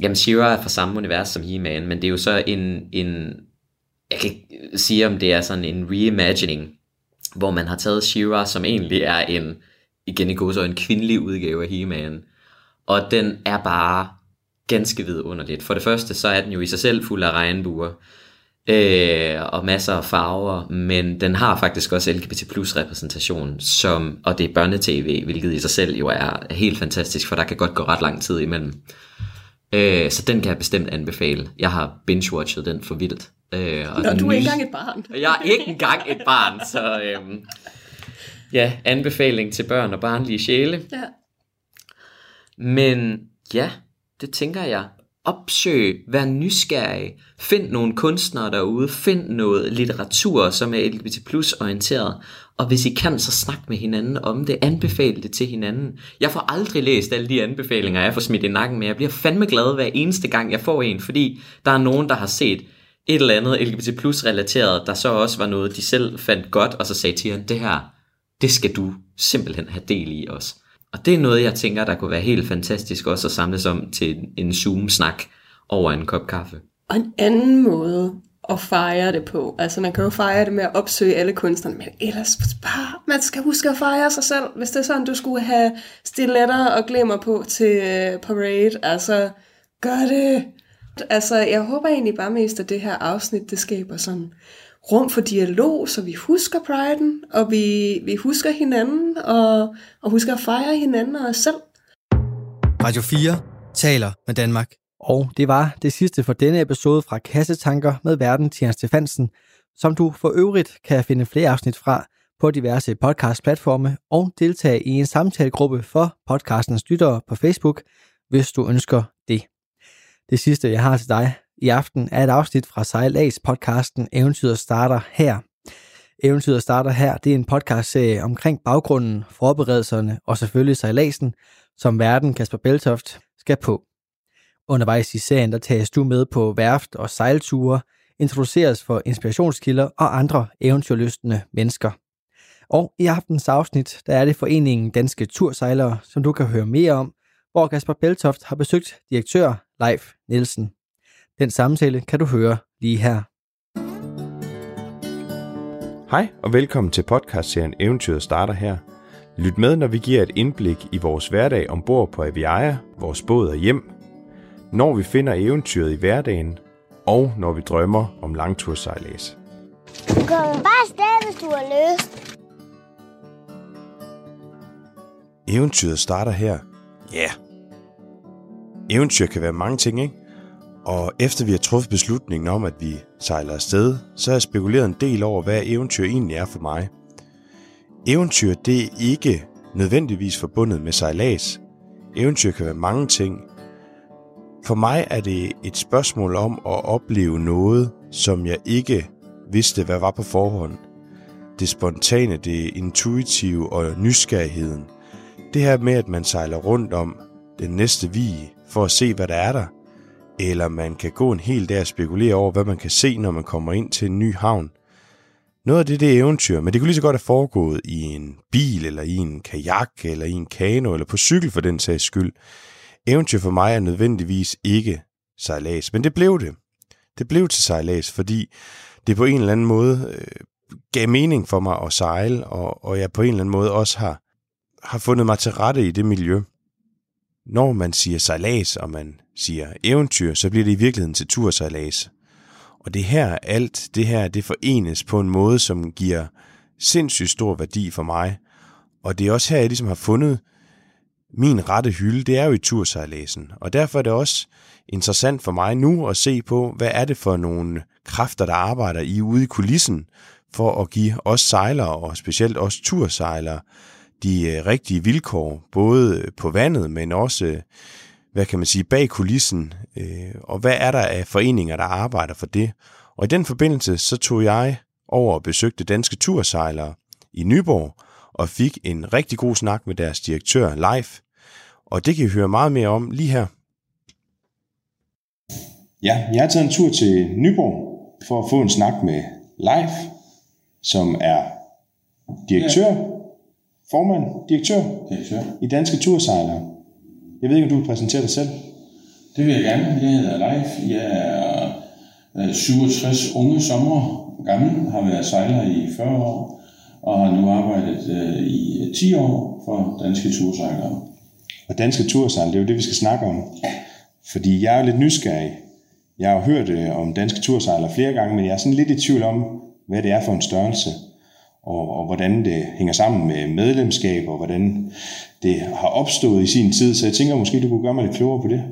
jamen She-Ra er fra samme univers som He-Man, men det er jo så en, en, jeg kan ikke sige om det er sådan en reimagining, hvor man har taget Shira, som egentlig er en, igen i god så en kvindelig udgave af He-Man, og den er bare ganske vidunderligt. For det første, så er den jo i sig selv fuld af regnbuer, øh, og masser af farver, men den har faktisk også LGBT plus repræsentation, som, og det er børnetv, hvilket i sig selv jo er helt fantastisk, for der kan godt gå ret lang tid imellem. Øh, så den kan jeg bestemt anbefale. Jeg har binge-watchet den for vildt. Øh, og Nå, du er ikke engang et barn. Jeg er ikke engang et barn, så øhm, ja, anbefaling til børn og barnlige sjæle. Ja. Men ja, det tænker jeg. Opsøg, vær nysgerrig, find nogle kunstnere derude, find noget litteratur, som er LGBT plus orienteret, og hvis I kan, så snak med hinanden om det, anbefale det til hinanden. Jeg får aldrig læst alle de anbefalinger, jeg får smidt i nakken med. Jeg bliver fandme glad hver eneste gang, jeg får en, fordi der er nogen, der har set et eller andet LGBT plus relateret, der så også var noget, de selv fandt godt, og så sagde til hende, det her, det skal du simpelthen have del i også. Og det er noget, jeg tænker, der kunne være helt fantastisk også at samles om til en Zoom-snak over en kop kaffe. Og en anden måde at fejre det på. Altså man kan jo fejre det med at opsøge alle kunstnerne, men ellers bare, man skal huske at fejre sig selv. Hvis det er sådan, du skulle have stiletter og glimmer på til øh, parade, altså gør det. Altså jeg håber egentlig bare mest, at det her afsnit, det skaber sådan rum for dialog, så vi husker priden, og vi, vi husker hinanden, og, og husker at fejre hinanden og os selv. Radio 4 taler med Danmark. Og det var det sidste for denne episode fra Kassetanker med verden Tina Stefansen, som du for øvrigt kan finde flere afsnit fra på diverse podcastplatforme og deltage i en samtalegruppe for podcastens lyttere på Facebook, hvis du ønsker det. Sidste, jeg har til dig i aften, er et afsnit fra Sejlads podcasten Eventyret starter her. Eventyret starter her, det er en podcastserie omkring baggrunden, forberedelserne og selvfølgelig sejladsen, som verden Kasper Beltoft skal på. Undervejs i serien, der tages du med på værft og sejlture, introduceres for inspirationskilder og andre eventyrlystende mennesker. Og i aftens afsnit, der er det foreningen Danske Tursejlere, som du kan høre mere om, hvor Kasper Beltoft har besøgt direktør Leif Nielsen. Den samtale kan du høre lige her. Hej og velkommen til podcastserien Eventyret starter her. Lyt med, når vi giver et indblik i vores hverdag ombord på Aviaja, vores båd og hjem, når vi finder eventyret i hverdagen, og når vi drømmer om langtursejlads. Du kan bare afsted, hvis du har lyst. Eventyret starter her. Ja. Yeah. Eventyr kan være mange ting, ikke? Og efter vi har truffet beslutningen om, at vi sejler afsted, så har jeg spekuleret en del over, hvad eventyr egentlig er for mig. Eventyr, det er ikke nødvendigvis forbundet med sejlads. Eventyr kan være mange ting. For mig er det et spørgsmål om at opleve noget, som jeg ikke vidste, hvad var på forhånd. Det spontane, det intuitive og nysgerrigheden. Det her med, at man sejler rundt om den næste vige for at se, hvad der er der. Eller man kan gå en hel dag og spekulere over, hvad man kan se, når man kommer ind til en ny havn. Noget af det, det er eventyr, men det kunne lige så godt have foregået i en bil, eller i en kajak, eller i en kano, eller på cykel for den sags skyld. Eventyr for mig er nødvendigvis ikke sejlads, men det blev det. Det blev til sejlads, fordi det på en eller anden måde øh, gav mening for mig at sejle, og, og jeg på en eller anden måde også har, har fundet mig til rette i det miljø. Når man siger sejlads, og man siger eventyr, så bliver det i virkeligheden til tursejlads. Og det her, alt det her, det forenes på en måde, som giver sindssygt stor værdi for mig. Og det er også her, jeg ligesom har fundet min rette hylde, det er jo i tursejladsen. Og derfor er det også interessant for mig nu at se på, hvad er det for nogle kræfter, der arbejder i ude i kulissen, for at give os sejlere, og specielt os tursejlere, de øh, rigtige vilkår, både på vandet, men også øh, hvad kan man sige, bag kulissen, øh, og hvad er der af foreninger, der arbejder for det. Og i den forbindelse, så tog jeg over og besøgte danske tursejlere i Nyborg, og fik en rigtig god snak med deres direktør live. Og det kan I høre meget mere om lige her. Ja, jeg har taget en tur til Nyborg for at få en snak med Leif, som er direktør, ja. Formand, direktør, direktør i Danske Tursejlere. Jeg ved ikke, om du vil præsentere dig selv. Det vil jeg gerne. Jeg hedder Leif. Jeg er 67 unge sommer gammel, har været sejler i 40 år, og har nu arbejdet øh, i 10 år for Danske Tursejlere. Og Danske Tursejlere, det er jo det, vi skal snakke om. Fordi jeg er jo lidt nysgerrig. Jeg har hørt øh, om Danske Tursejlere flere gange, men jeg er sådan lidt i tvivl om, hvad det er for en størrelse, og, og hvordan det hænger sammen med medlemskab, og hvordan det har opstået i sin tid. Så jeg tænker måske, du kunne gøre mig lidt klogere på det.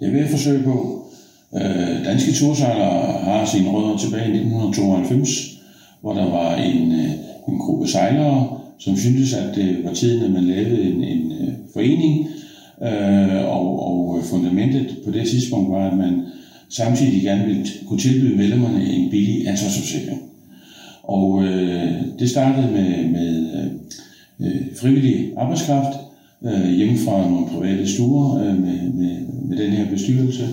Det vil jeg forsøge på. Øh, Danske Tursejlere har sine rødder tilbage i 1992, hvor der var en, øh, en gruppe sejlere, som syntes, at det var tiden, at man lavede en, en øh, øh og, og øh, fundamentet på det tidspunkt var, at man samtidig gerne ville kunne tilbyde medlemmerne en billig ansvarsforsikring. Og øh, det startede med, med øh, øh, frivillig arbejdskraft øh, hjemme fra nogle private stuer øh, med, med, med den her bestyrelse,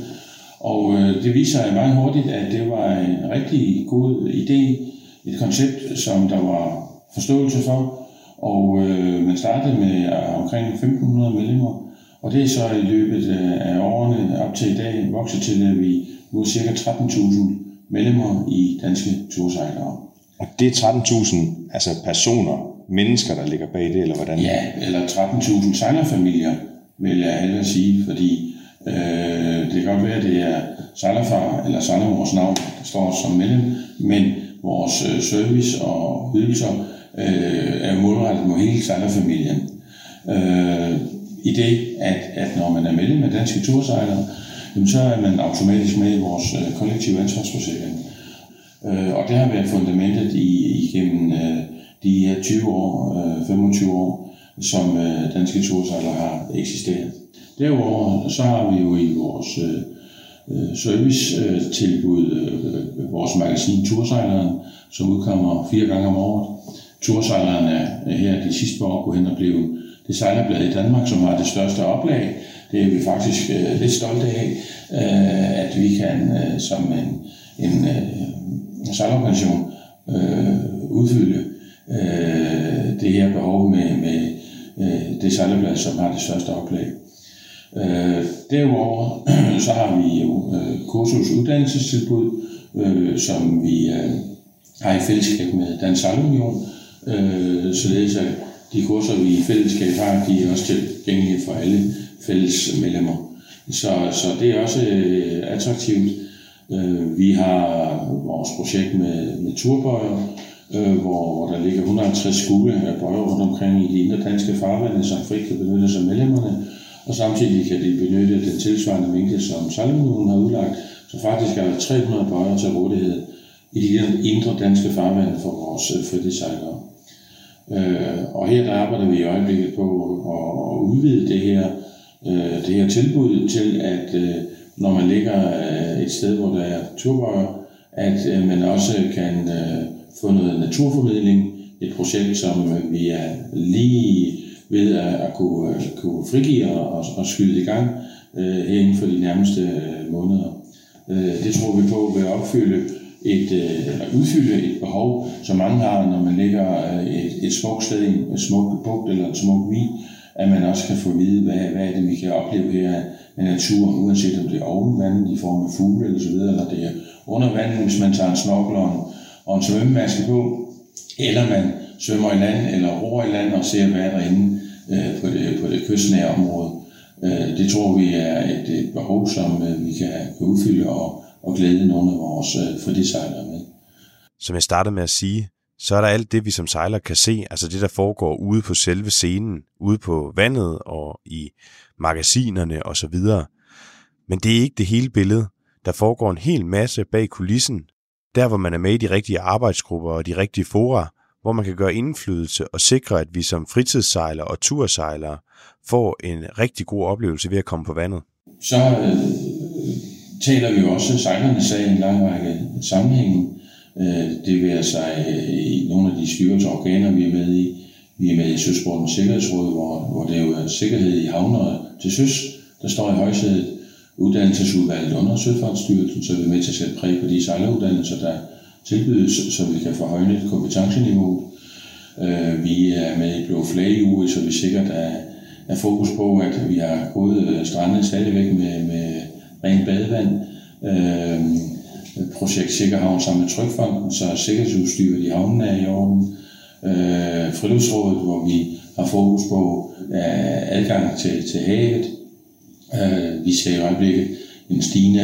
og øh, det viser sig meget hurtigt, at det var en rigtig god idé, et koncept, som der var forståelse for. Og øh, man startede med øh, omkring 1500 medlemmer, og det er så i løbet øh, af årene op til i dag vokset til, at vi nu er ca. 13.000 medlemmer i danske tursejlere. Og det er 13.000 altså personer, mennesker, der ligger bag det, eller hvordan? Ja, eller 13.000 sejlerfamilier, vil jeg hellere sige, fordi Øh, det kan godt være, at det er sejlerfar eller sejlermors navn, der står som medlem, men vores øh, service og ydelser øh, er målrettet mod hele sejlerfamilien. Øh, I det, at, at når man er medlem af Danske Tursejlere, så er man automatisk med i vores øh, kollektive ansvarsforsikring. Øh, og det har været fundamentet i, igennem øh, de her 20 år, øh, 25 år, som øh, Danske Tursejler har eksisteret. Derudover så har vi jo i vores øh, øh servicetilbud øh, øh, vores magasin Tursejleren, som udkommer fire gange om året. Tursejleren er her de sidste par år gået hen og blevet det sejlerblad i Danmark, som har det største oplag. Det er vi faktisk øh, lidt stolte af, øh, at vi kan øh, som en, en øh, sejlerorganisation øh, udfylde øh, det her behov med, med øh, det sejlerblad, som har det største oplag. Øh, derudover så har vi jo øh, kursus uddannelsestilbud, øh, som vi øh, har i fællesskab med Dansk Salgunion, øh, således at de kurser, vi i fællesskab har, de er også tilgængelige for alle fælles medlemmer. Så, så det er også øh, attraktivt. Øh, vi har vores projekt med, med turbøjer, øh, hvor, hvor der ligger 150 skole af bøjer rundt omkring i de indre danske farvande, som frit kan benytte sig af medlemmerne og samtidig kan de benytte den tilsvarende mængde, som Salmonionen har udlagt, så faktisk er der 300 bøjer til rådighed i de indre danske farvande for vores øh, fritidssejlere. Øh, og her der arbejder vi i øjeblikket på at, udvide det her, øh, det her tilbud til, at øh, når man ligger øh, et sted, hvor der er turbøjer, at øh, man også kan øh, få noget naturformidling, et projekt, som vi er lige ved at, at kunne, kunne frigive og, og skyde i gang øh, her inden for de nærmeste måneder. Øh, det tror vi på vil opfylde et, eller udfylde et behov, som mange har, når man ligger et, et smukt sted, en smuk bugt eller en smuk vi, at man også kan få at vide, hvad, hvad er det, vi kan opleve her af natur, uanset om det er oven vandet i form af fugle eller så videre, eller det er under vandet, hvis man tager en snorkel og en, og en svømmemaske på, eller man svømmer i land eller roer i land og ser, hvad er derinde øh, på, det, på det kystnære område. Øh, det tror vi er et, et behov, som øh, vi kan, kan udfylde og, og glæde nogle af vores øh, fritidssejlere med. Som jeg startede med at sige, så er der alt det, vi som sejler kan se, altså det, der foregår ude på selve scenen, ude på vandet og i magasinerne osv. Men det er ikke det hele billede. Der foregår en hel masse bag kulissen, der hvor man er med i de rigtige arbejdsgrupper og de rigtige fora, hvor man kan gøre indflydelse og sikre, at vi som fritidssejlere og tursejlere får en rigtig god oplevelse ved at komme på vandet? Så øh, taler vi jo også sejlernes sag i en lang række sammenhænge. Øh, det vil altså øh, i nogle af de styrelser organer, vi er med i. Vi er med i Søsportens Sikkerhedsråd, hvor, hvor det jo er sikkerhed i havner til søs, der står i højsædet. Uddannelsesudvalget under Søfartsstyrelsen, så er vi med til at sætte præg på de sejleruddannelser, der tilbydes, så vi kan forhøjne kompetenceniveauet. Øh, vi er med i Blå Flag uge, så vi sikkert er, er fokus på, at vi har gode øh, strande stadigvæk med, med rent badevand. Øh, Projekt Sikkerhavn sammen med Trykfonden, så sikkerhedsudstyret i havnen er i orden. Friluftsrådet, hvor vi har fokus på øh, adgang til, til havet. Øh, vi ser i øjeblikket en stigende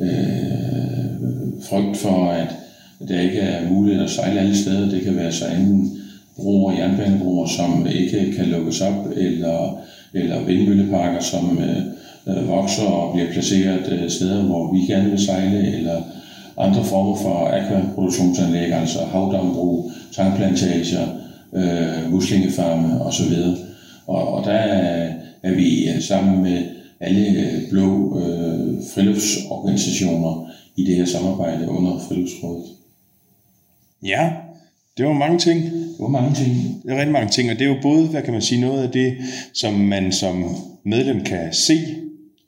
øh, øh, frygt for, at der ikke er mulighed at sejle alle steder. Det kan være så enten broer, jernbanebroer, som ikke kan lukkes op, eller, eller vindmølleparker, som øh, øh, vokser og bliver placeret øh, steder, hvor vi gerne vil sejle, eller andre former for akvaproduktionsanlæg, altså havdambrug, tankplantager, øh, muslingefarme osv. Og, og der er, er vi sammen med alle øh, blå øh, friluftsorganisationer i det her samarbejde under Friluftsrådet. Ja, det var mange ting. Det var mange ting. Det er rigtig mange ting, og det er jo både, hvad kan man sige, noget af det, som man som medlem kan se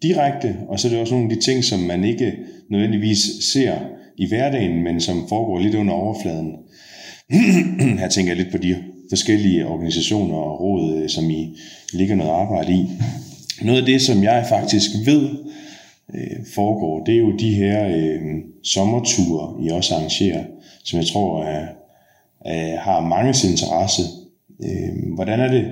direkte, og så er det også nogle af de ting, som man ikke nødvendigvis ser i hverdagen, men som foregår lidt under overfladen. Her tænker jeg lidt på de forskellige organisationer og råd, øh, som I ligger noget arbejde i. Noget af det, som jeg faktisk ved øh, foregår, det er jo de her øh, sommerture, I også arrangerer, som jeg tror er, er, har manges interesse. Øh, hvordan er det,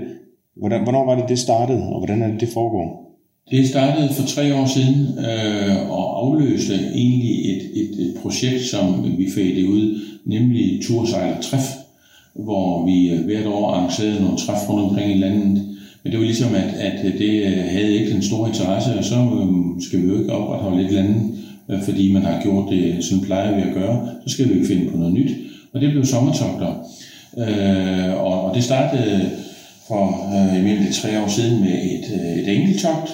hvordan, hvornår var det, det startede, og hvordan er det, det foregår? Det startede for tre år siden øh, og afløste egentlig et, et, et projekt, som vi fik ud, nemlig Tursejler Træf, hvor vi øh, hvert år arrangerede nogle træf rundt omkring i landet. Men det var ligesom, at, at øh, det øh, havde ikke den store interesse, og så skal vi jo ikke opretholde et eller andet, fordi man har gjort det, som plejer vi at gøre. Så skal vi jo finde på noget nyt. Og det blev sommertogter. Øh, og, og det startede for øh, imellem tre år siden med et, et enkeltogt,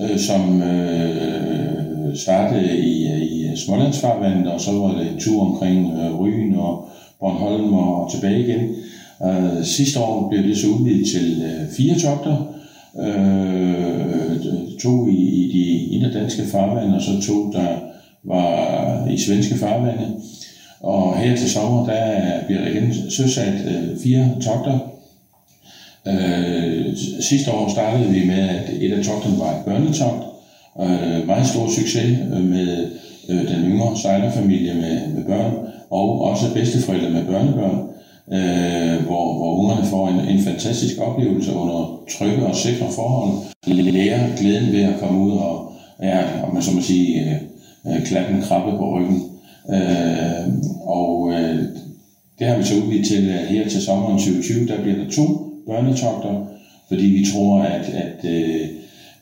øh, som øh, startede i, i Smålandsfarvandet, og så var det en tur omkring øh, Ryen og Bornholm og tilbage igen. Øh, sidste år blev det så udvidet til øh, fire togter. Øh, to i, i de inderdanske farvande, og så to, der var i svenske farvande. Og her til sommer, der bliver der igen søsat øh, fire togter. Øh, sidste år startede vi med, at et af togterne var et børnetogt. Øh, meget stor succes øh, med øh, den yngre sejlerfamilie med, med børn, og også bedsteforældre med børnebørn, øh, hvor, hvor ungerne får en, en fantastisk oplevelse under trygge og sikre forhold. Lærer glæden ved at komme ud og, ja, om man så må sige, øh, øh klappe en krabbe på ryggen. Øh, og øh, det har vi så udvidet til at her til sommeren 2020, der bliver der to børnetogter, fordi vi tror, at, at øh,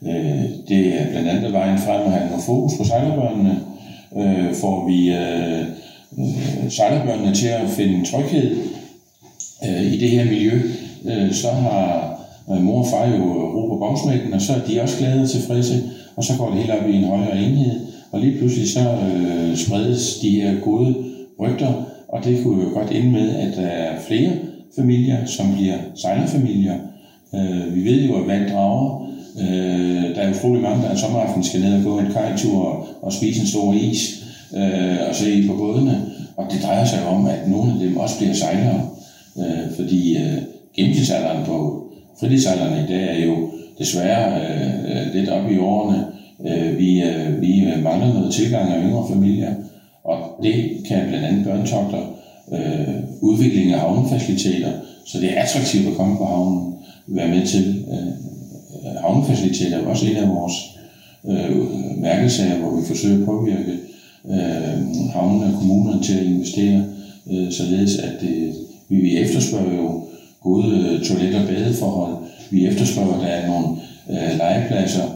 øh, det er blandt andet vejen frem at have noget fokus på sejlerbørnene, øh, får vi øh, øh, sejlerbørnene til at finde tryghed øh, i det her miljø, øh, så har øh, mor og far jo ro på bagsmækken, og så er de også glade og tilfredse, og så går det helt op i en højere enhed, og lige pludselig så øh, spredes de her gode rygter, og det kunne jo godt ende med, at der er flere familier, som bliver sejlerfamilier. Øh, vi ved jo, at vand drager. Øh, der er utrolig mange, der en sommeraften skal ned og gå en kajtur og, og spise en stor is øh, og se på bådene. Og det drejer sig om, at nogle af dem også bliver sejlere. Øh, fordi øh, gennemsnitsalderen på fritidssejlerne i dag er jo desværre øh, øh lidt op i årene. Øh, vi, øh, vi øh, mangler noget tilgang af yngre familier, og det kan blandt andet børnetogter, øh, udvikling af havnefaciliteter, så det er attraktivt at komme på havnen, være med til. Øh, øh havnefaciliteter er også en af vores øh, mærkesager, hvor vi forsøger at påvirke øh, havnene og kommunerne til at investere, øh, således at øh, vi, vi efterspørger jo gode øh, toilet- og badeforhold. Vi efterspørger, at der er nogle øh, legepladser,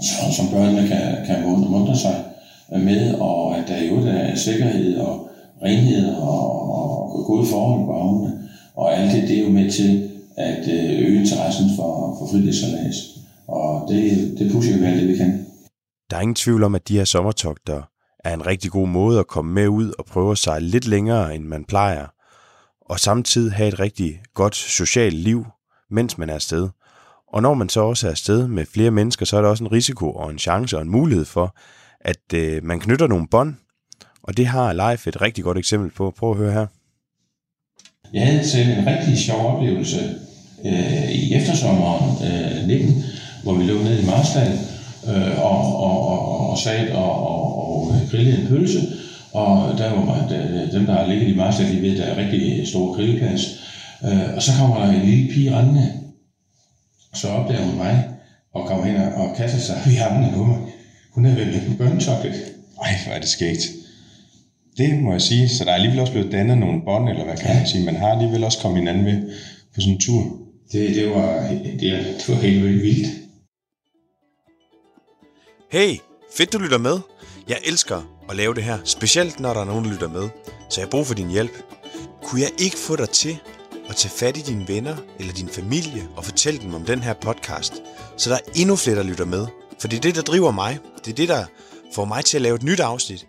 som, som børnene kan, kan muntre sig med, og at der jo der er sikkerhed og renhed og, og gode forhold på havnene. Og alt det, det er jo med til at øh, øge interessen for, for fritidssalads. Og det, det pusher vi alt det, vi kan. Der er ingen tvivl om, at de her sommertogter er en rigtig god måde at komme med ud og prøve sig lidt længere, end man plejer, og samtidig have et rigtig godt socialt liv, mens man er afsted. Og når man så også er afsted med flere mennesker, så er der også en risiko og en chance og en mulighed for, at øh, man knytter nogle bånd, og det har Leif et rigtig godt eksempel på. Prøv at høre her. Jeg havde selv en rigtig sjov oplevelse øh, i eftersommeren øh, 19, hvor vi lå nede i Marsland, øh, og, og, og, og sat og, og, og grillede en pølse. Og der var der, dem, der har ligget i Marstal, de ved, der er rigtig stor grillplads. Øh, og så kommer der en lille pige rendende. Så opdager hun mig og kommer hen og kaster sig i armene på mig. Hun er vel en børnetokket. Ej, hvor er det skægt. Det må jeg sige. Så der er alligevel også blevet dannet nogle bånd, eller hvad kan ja. man sige. Man har alligevel også kommet hinanden ved på sådan en tur. Det, det, var, det, det var helt vildt. Hey, fedt du lytter med. Jeg elsker at lave det her, specielt når der er nogen, der lytter med. Så jeg har brug for din hjælp. Kunne jeg ikke få dig til at tage fat i dine venner eller din familie og fortælle dem om den her podcast, så der er endnu flere, der lytter med. For det er det, der driver mig. Det er det, der får mig til at lave et nyt afsnit.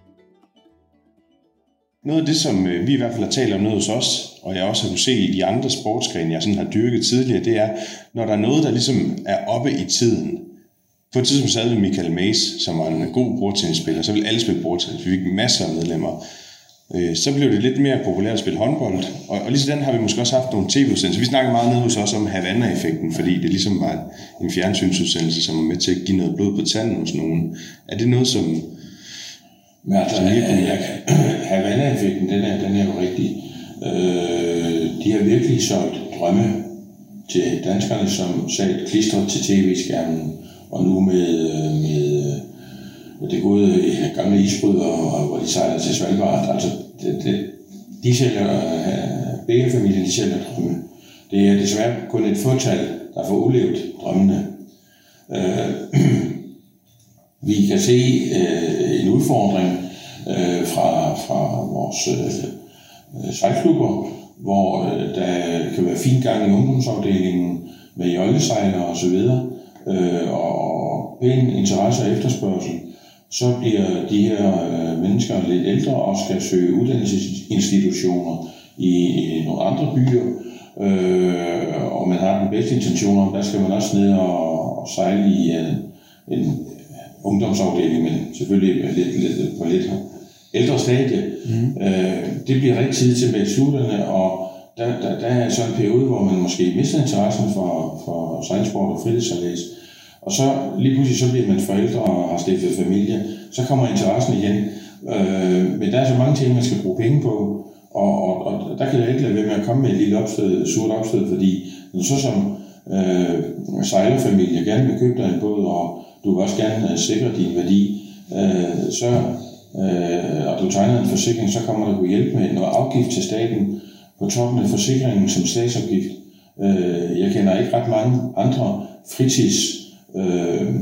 Noget af det, som øh, vi i hvert fald har talt om noget hos os, og jeg også har kunne se i de andre sportsgrene, jeg sådan har dyrket tidligere, det er, når der er noget, der ligesom er oppe i tiden. På et tidspunkt sad vi Michael Mays, som var en god bordtennisspiller, så ville alle spille bordtennis. Vi fik masser af medlemmer. Øh, så blev det lidt mere populært at spille håndbold, og, og lige sådan har vi måske også haft nogle tv-udsendelser. Vi snakker meget nede hos os om Havana-effekten, fordi det ligesom var en fjernsynsudsendelse, som var med til at give noget blod på tanden hos nogen. Er det noget, som... Men altså, jeg, Havana-effekten, den er, den er jo rigtig. Øh, de har virkelig solgt drømme til danskerne, som sat klistret til tv-skærmen, og nu med, med, med det gode øh, gamle isbryder, hvor de sejler til Svalbard. Altså, det, det, de sælger, øh, begge familien, de sælger drømme. Det er desværre kun et fåtal, der får ulevet drømmene. Øh, vi kan se øh, en udfordring øh, fra, fra vores øh, øh, sejlklubber, hvor øh, der kan være fin gang i ungdomsafdelingen med jøjlesejler og så videre, øh, og pæn interesse og efterspørgsel så bliver de her øh, mennesker lidt ældre og skal søge uddannelsesinstitutioner i, i nogle andre byer, øh, og man har den bedste intention om, der skal man også ned og, og sejle i en, en ungdomsafdeling, men selvfølgelig lidt, lidt, på lidt ældre stadie. Mm. Øh, det bliver rigtig tid til med studierne, og der, der, der er så en periode, hvor man måske mister interessen for, for sejlsport og fritidssejlads. Og så lige pludselig så bliver man forældre og har stiftet familie. Så kommer interessen igen. Øh, men der er så mange ting, man skal bruge penge på. Og, og, og der kan jeg ikke lade være med at komme med et lille opstød, surt opstød, fordi når så som øh, sejlerfamilie gerne vil købe dig en båd, og du vil også gerne øh, sikre din værdi, øh, så, øh, og du tegner en forsikring, så kommer der kunne hjælpe med noget afgift til staten på toppen af forsikringen som statsopgift. Øh, jeg kender ikke ret mange andre fritids øh,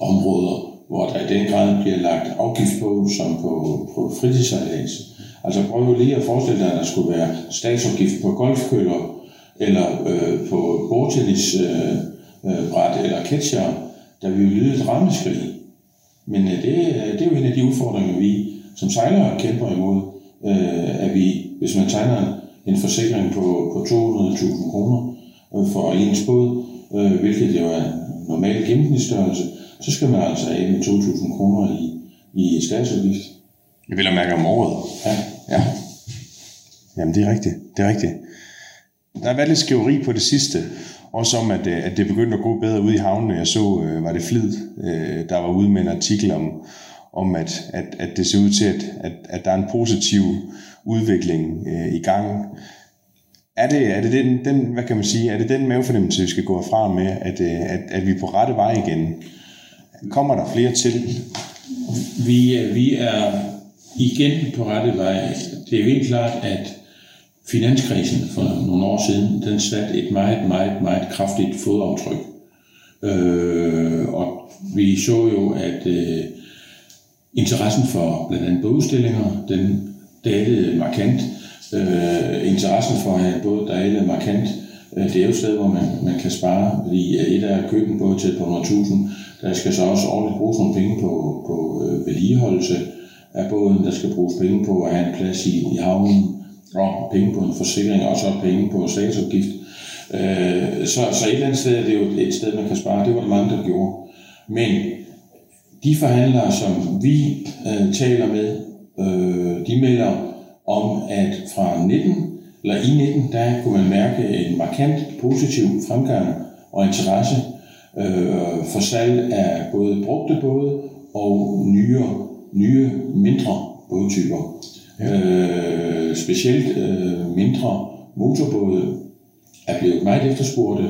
områder, hvor der i den grad bliver lagt afgift på, som på, på fritidssejlads. Altså prøv lige at forestille dig, at der skulle være statsopgift på golfkøller, eller øh, på bordtennisbræt øh, øh, eller ketcher, der vil jo lyde et rammeskrig. Men øh, det, øh, det er jo en af de udfordringer, vi som sejlere kæmper imod, øh, at vi, hvis man tegner en forsikring på, på 200.000 kroner øh, for ens båd, øh, hvilket jo er normal gennemsnitsstørrelse, så skal man altså af med 2.000 kroner i, i statsafgift. Jeg vil mærke om året. Ja. ja. Jamen, det er rigtigt. Det er rigtigt. Der har været lidt skæveri på det sidste, også om, at, øh, at det begyndte at gå bedre ud i havnene. Jeg så, øh, var det Flid, øh, der var ude med en artikel om, om at, at, at det ser ud til, at, at, at der er en positiv udvikling øh, i gang. Er det, er det den, den, hvad kan man sige, er det den mavefornemmelse, vi skal gå fra med, at, øh, at, at vi er på rette vej igen? Kommer der flere til? Vi, øh, vi er igen på rette vej. Det er jo helt klart, at finanskrisen for nogle år siden, den satte et meget, meget, meget kraftigt fodaftryk. Øh, og vi så jo, at øh, interessen for blandt andet bogudstillinger, den, dalede markant. Øh, interessen for at have båd dalet markant. Øh, det er jo et sted, hvor man, man kan spare, fordi øh, et er at købe en båd til på 100.000. Der skal så også ordentligt bruges nogle penge på, på øh, vedligeholdelse af båden. Der skal bruges penge på at have en plads i, i havnen, og penge på en forsikring, og så penge på statsopgift. Øh, så, så et eller andet sted er det jo et sted, man kan spare. Det var der mange, der gjorde. Men de forhandlere, som vi øh, taler med, øh, de melder om, at fra 19, eller i 19, der kunne man mærke en markant positiv fremgang og interesse øh, for salg af både brugte både og nye, nye mindre bådtyper. Ja. Øh, specielt øh, mindre motorbåde er blevet meget efterspurgte.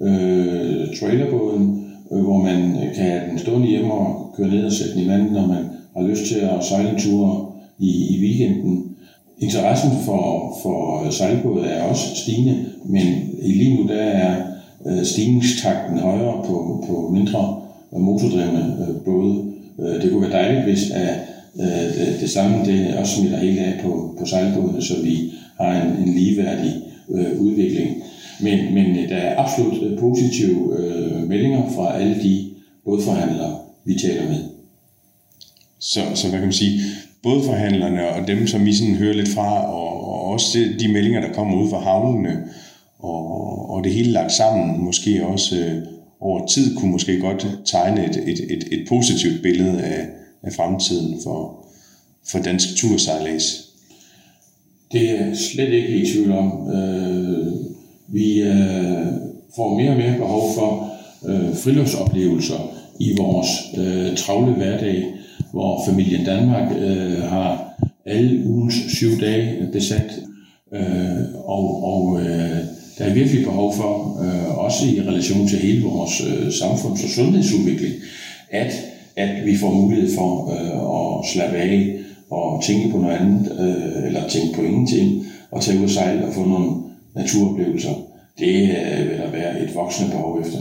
Øh, trailerbåden, øh, hvor man kan have den stående hjemme og køre ned og sætte den i vandet, når man har lyst til at sejle en tur i, i weekenden. Interessen for, for sejlbåde er også stigende, men lige nu der er øh, stigningstakten højere på, på mindre øh, motordrevne øh, både. Det kunne være dejligt, hvis at, det, det samme det også smitter helt af på, på sejlbådene, så vi har en, en ligeværdig øh, udvikling. Men, men der er absolut positive øh, meldinger fra alle de bådforhandlere, vi taler med. Så, så hvad kan man sige, både forhandlerne og dem, som I sådan hører lidt fra, og, og også de meldinger, der kommer ud fra havnene, og, og det hele lagt sammen, måske også øh, over tid, kunne måske godt tegne et, et, et, et positivt billede af, af fremtiden for, for dansk tursejlads. Det er slet ikke i tvivl om. Øh, vi øh, får mere og mere behov for øh, friluftsoplevelser i vores øh, travle hverdag, hvor familien Danmark øh, har alle ugens syv dage besat. Øh, og og øh, der er virkelig behov for, øh, også i relation til hele vores øh, samfunds- og sundhedsudvikling, at, at vi får mulighed for øh, at slappe af og tænke på noget andet, øh, eller tænke på ingenting, og tage ud og sejle og få nogle naturoplevelser. Det øh, vil der være et voksende behov efter.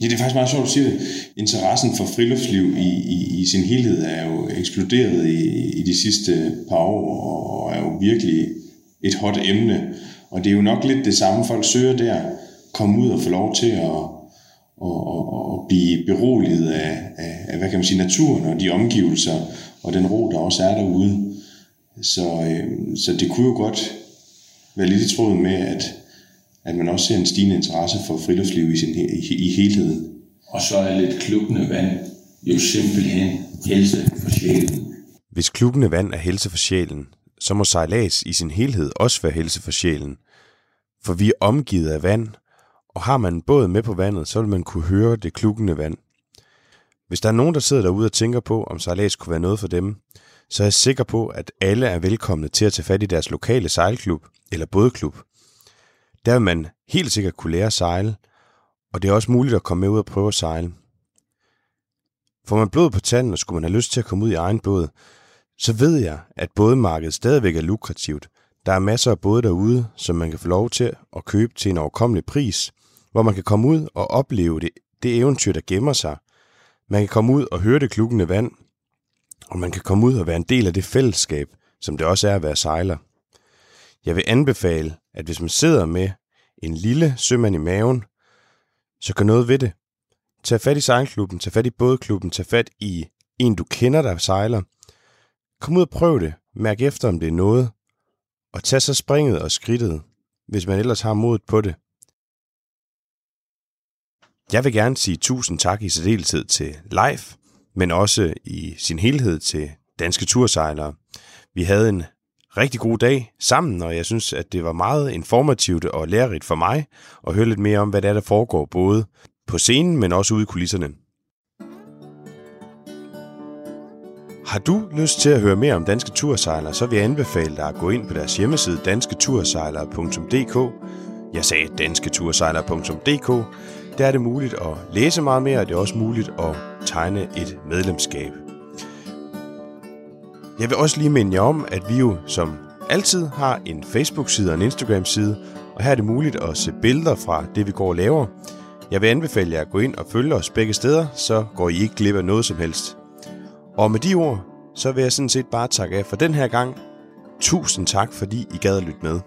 Ja, det er faktisk meget sjovt at sige det. Interessen for friluftsliv i, i, i sin helhed er jo eksploderet i, i de sidste par år, og er jo virkelig et hot emne. Og det er jo nok lidt det samme, folk søger der. Komme ud og få lov til at, og, og, og blive beroliget af, af, af, hvad kan man sige, naturen og de omgivelser, og den ro, der også er derude. Så, øh, så det kunne jo godt være lidt i tråd med, at, at man også ser en stigende interesse for friluftsliv i, sin, i, i helheden. Og så er lidt klukkende vand jo simpelthen helse for sjælen. Hvis klukkende vand er helse for sjælen, så må sejlads i sin helhed også være helse for sjælen. For vi er omgivet af vand, og har man en båd med på vandet, så vil man kunne høre det klukkende vand. Hvis der er nogen, der sidder derude og tænker på, om sejlads kunne være noget for dem, så er jeg sikker på, at alle er velkomne til at tage fat i deres lokale sejlklub eller bådklub. Der vil man helt sikkert kunne lære at sejle, og det er også muligt at komme med ud og prøve at sejle. Får man blod på tanden, og skulle man have lyst til at komme ud i egen båd, så ved jeg, at bådmarkedet stadigvæk er lukrativt. Der er masser af både derude, som man kan få lov til at købe til en overkommelig pris, hvor man kan komme ud og opleve det, det eventyr, der gemmer sig. Man kan komme ud og høre det klukkende vand, og man kan komme ud og være en del af det fællesskab, som det også er at være sejler. Jeg vil anbefale, at hvis man sidder med en lille sømand i maven, så gør noget ved det. Tag fat i sejlklubben, tag fat i bådklubben, tag fat i en, du kender, der sejler. Kom ud og prøv det. Mærk efter, om det er noget. Og tag så springet og skridtet, hvis man ellers har modet på det. Jeg vil gerne sige tusind tak i særdeleshed til Leif, men også i sin helhed til danske tursejlere. Vi havde en rigtig god dag sammen, og jeg synes, at det var meget informativt og lærerigt for mig at høre lidt mere om, hvad der er, der foregår både på scenen, men også ude i kulisserne. Har du lyst til at høre mere om danske tursejlere, så vil jeg anbefale dig at gå ind på deres hjemmeside dansketursejlere.dk. Jeg sagde dansketursejlere.dk. Der er det muligt at læse meget mere, og det er også muligt at tegne et medlemskab. Jeg vil også lige minde jer om, at vi jo som altid har en Facebook-side og en Instagram-side, og her er det muligt at se billeder fra det, vi går og laver. Jeg vil anbefale jer at gå ind og følge os begge steder, så går I ikke glip af noget som helst. Og med de ord, så vil jeg sådan set bare takke af for den her gang. Tusind tak, fordi I gad at lytte med.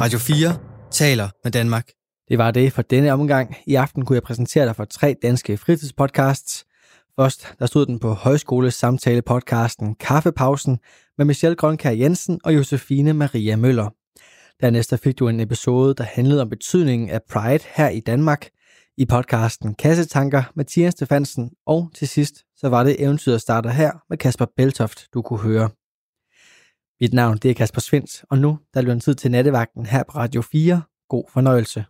Radio 4 taler med Danmark. Det var det for denne omgang. I aften kunne jeg præsentere dig for tre danske fritidspodcasts. Først der stod den på højskole samtale podcasten Kaffepausen med Michelle Grønkær Jensen og Josefine Maria Møller. Dernæst der fik du en episode, der handlede om betydningen af Pride her i Danmark i podcasten Kassetanker med Thias Stefansen, og til sidst så var det eventyret starter her med Kasper Beltoft, du kunne høre. Mit navn det er Kasper Svens, og nu der løber tid til nattevagten her på Radio 4. God fornøjelse.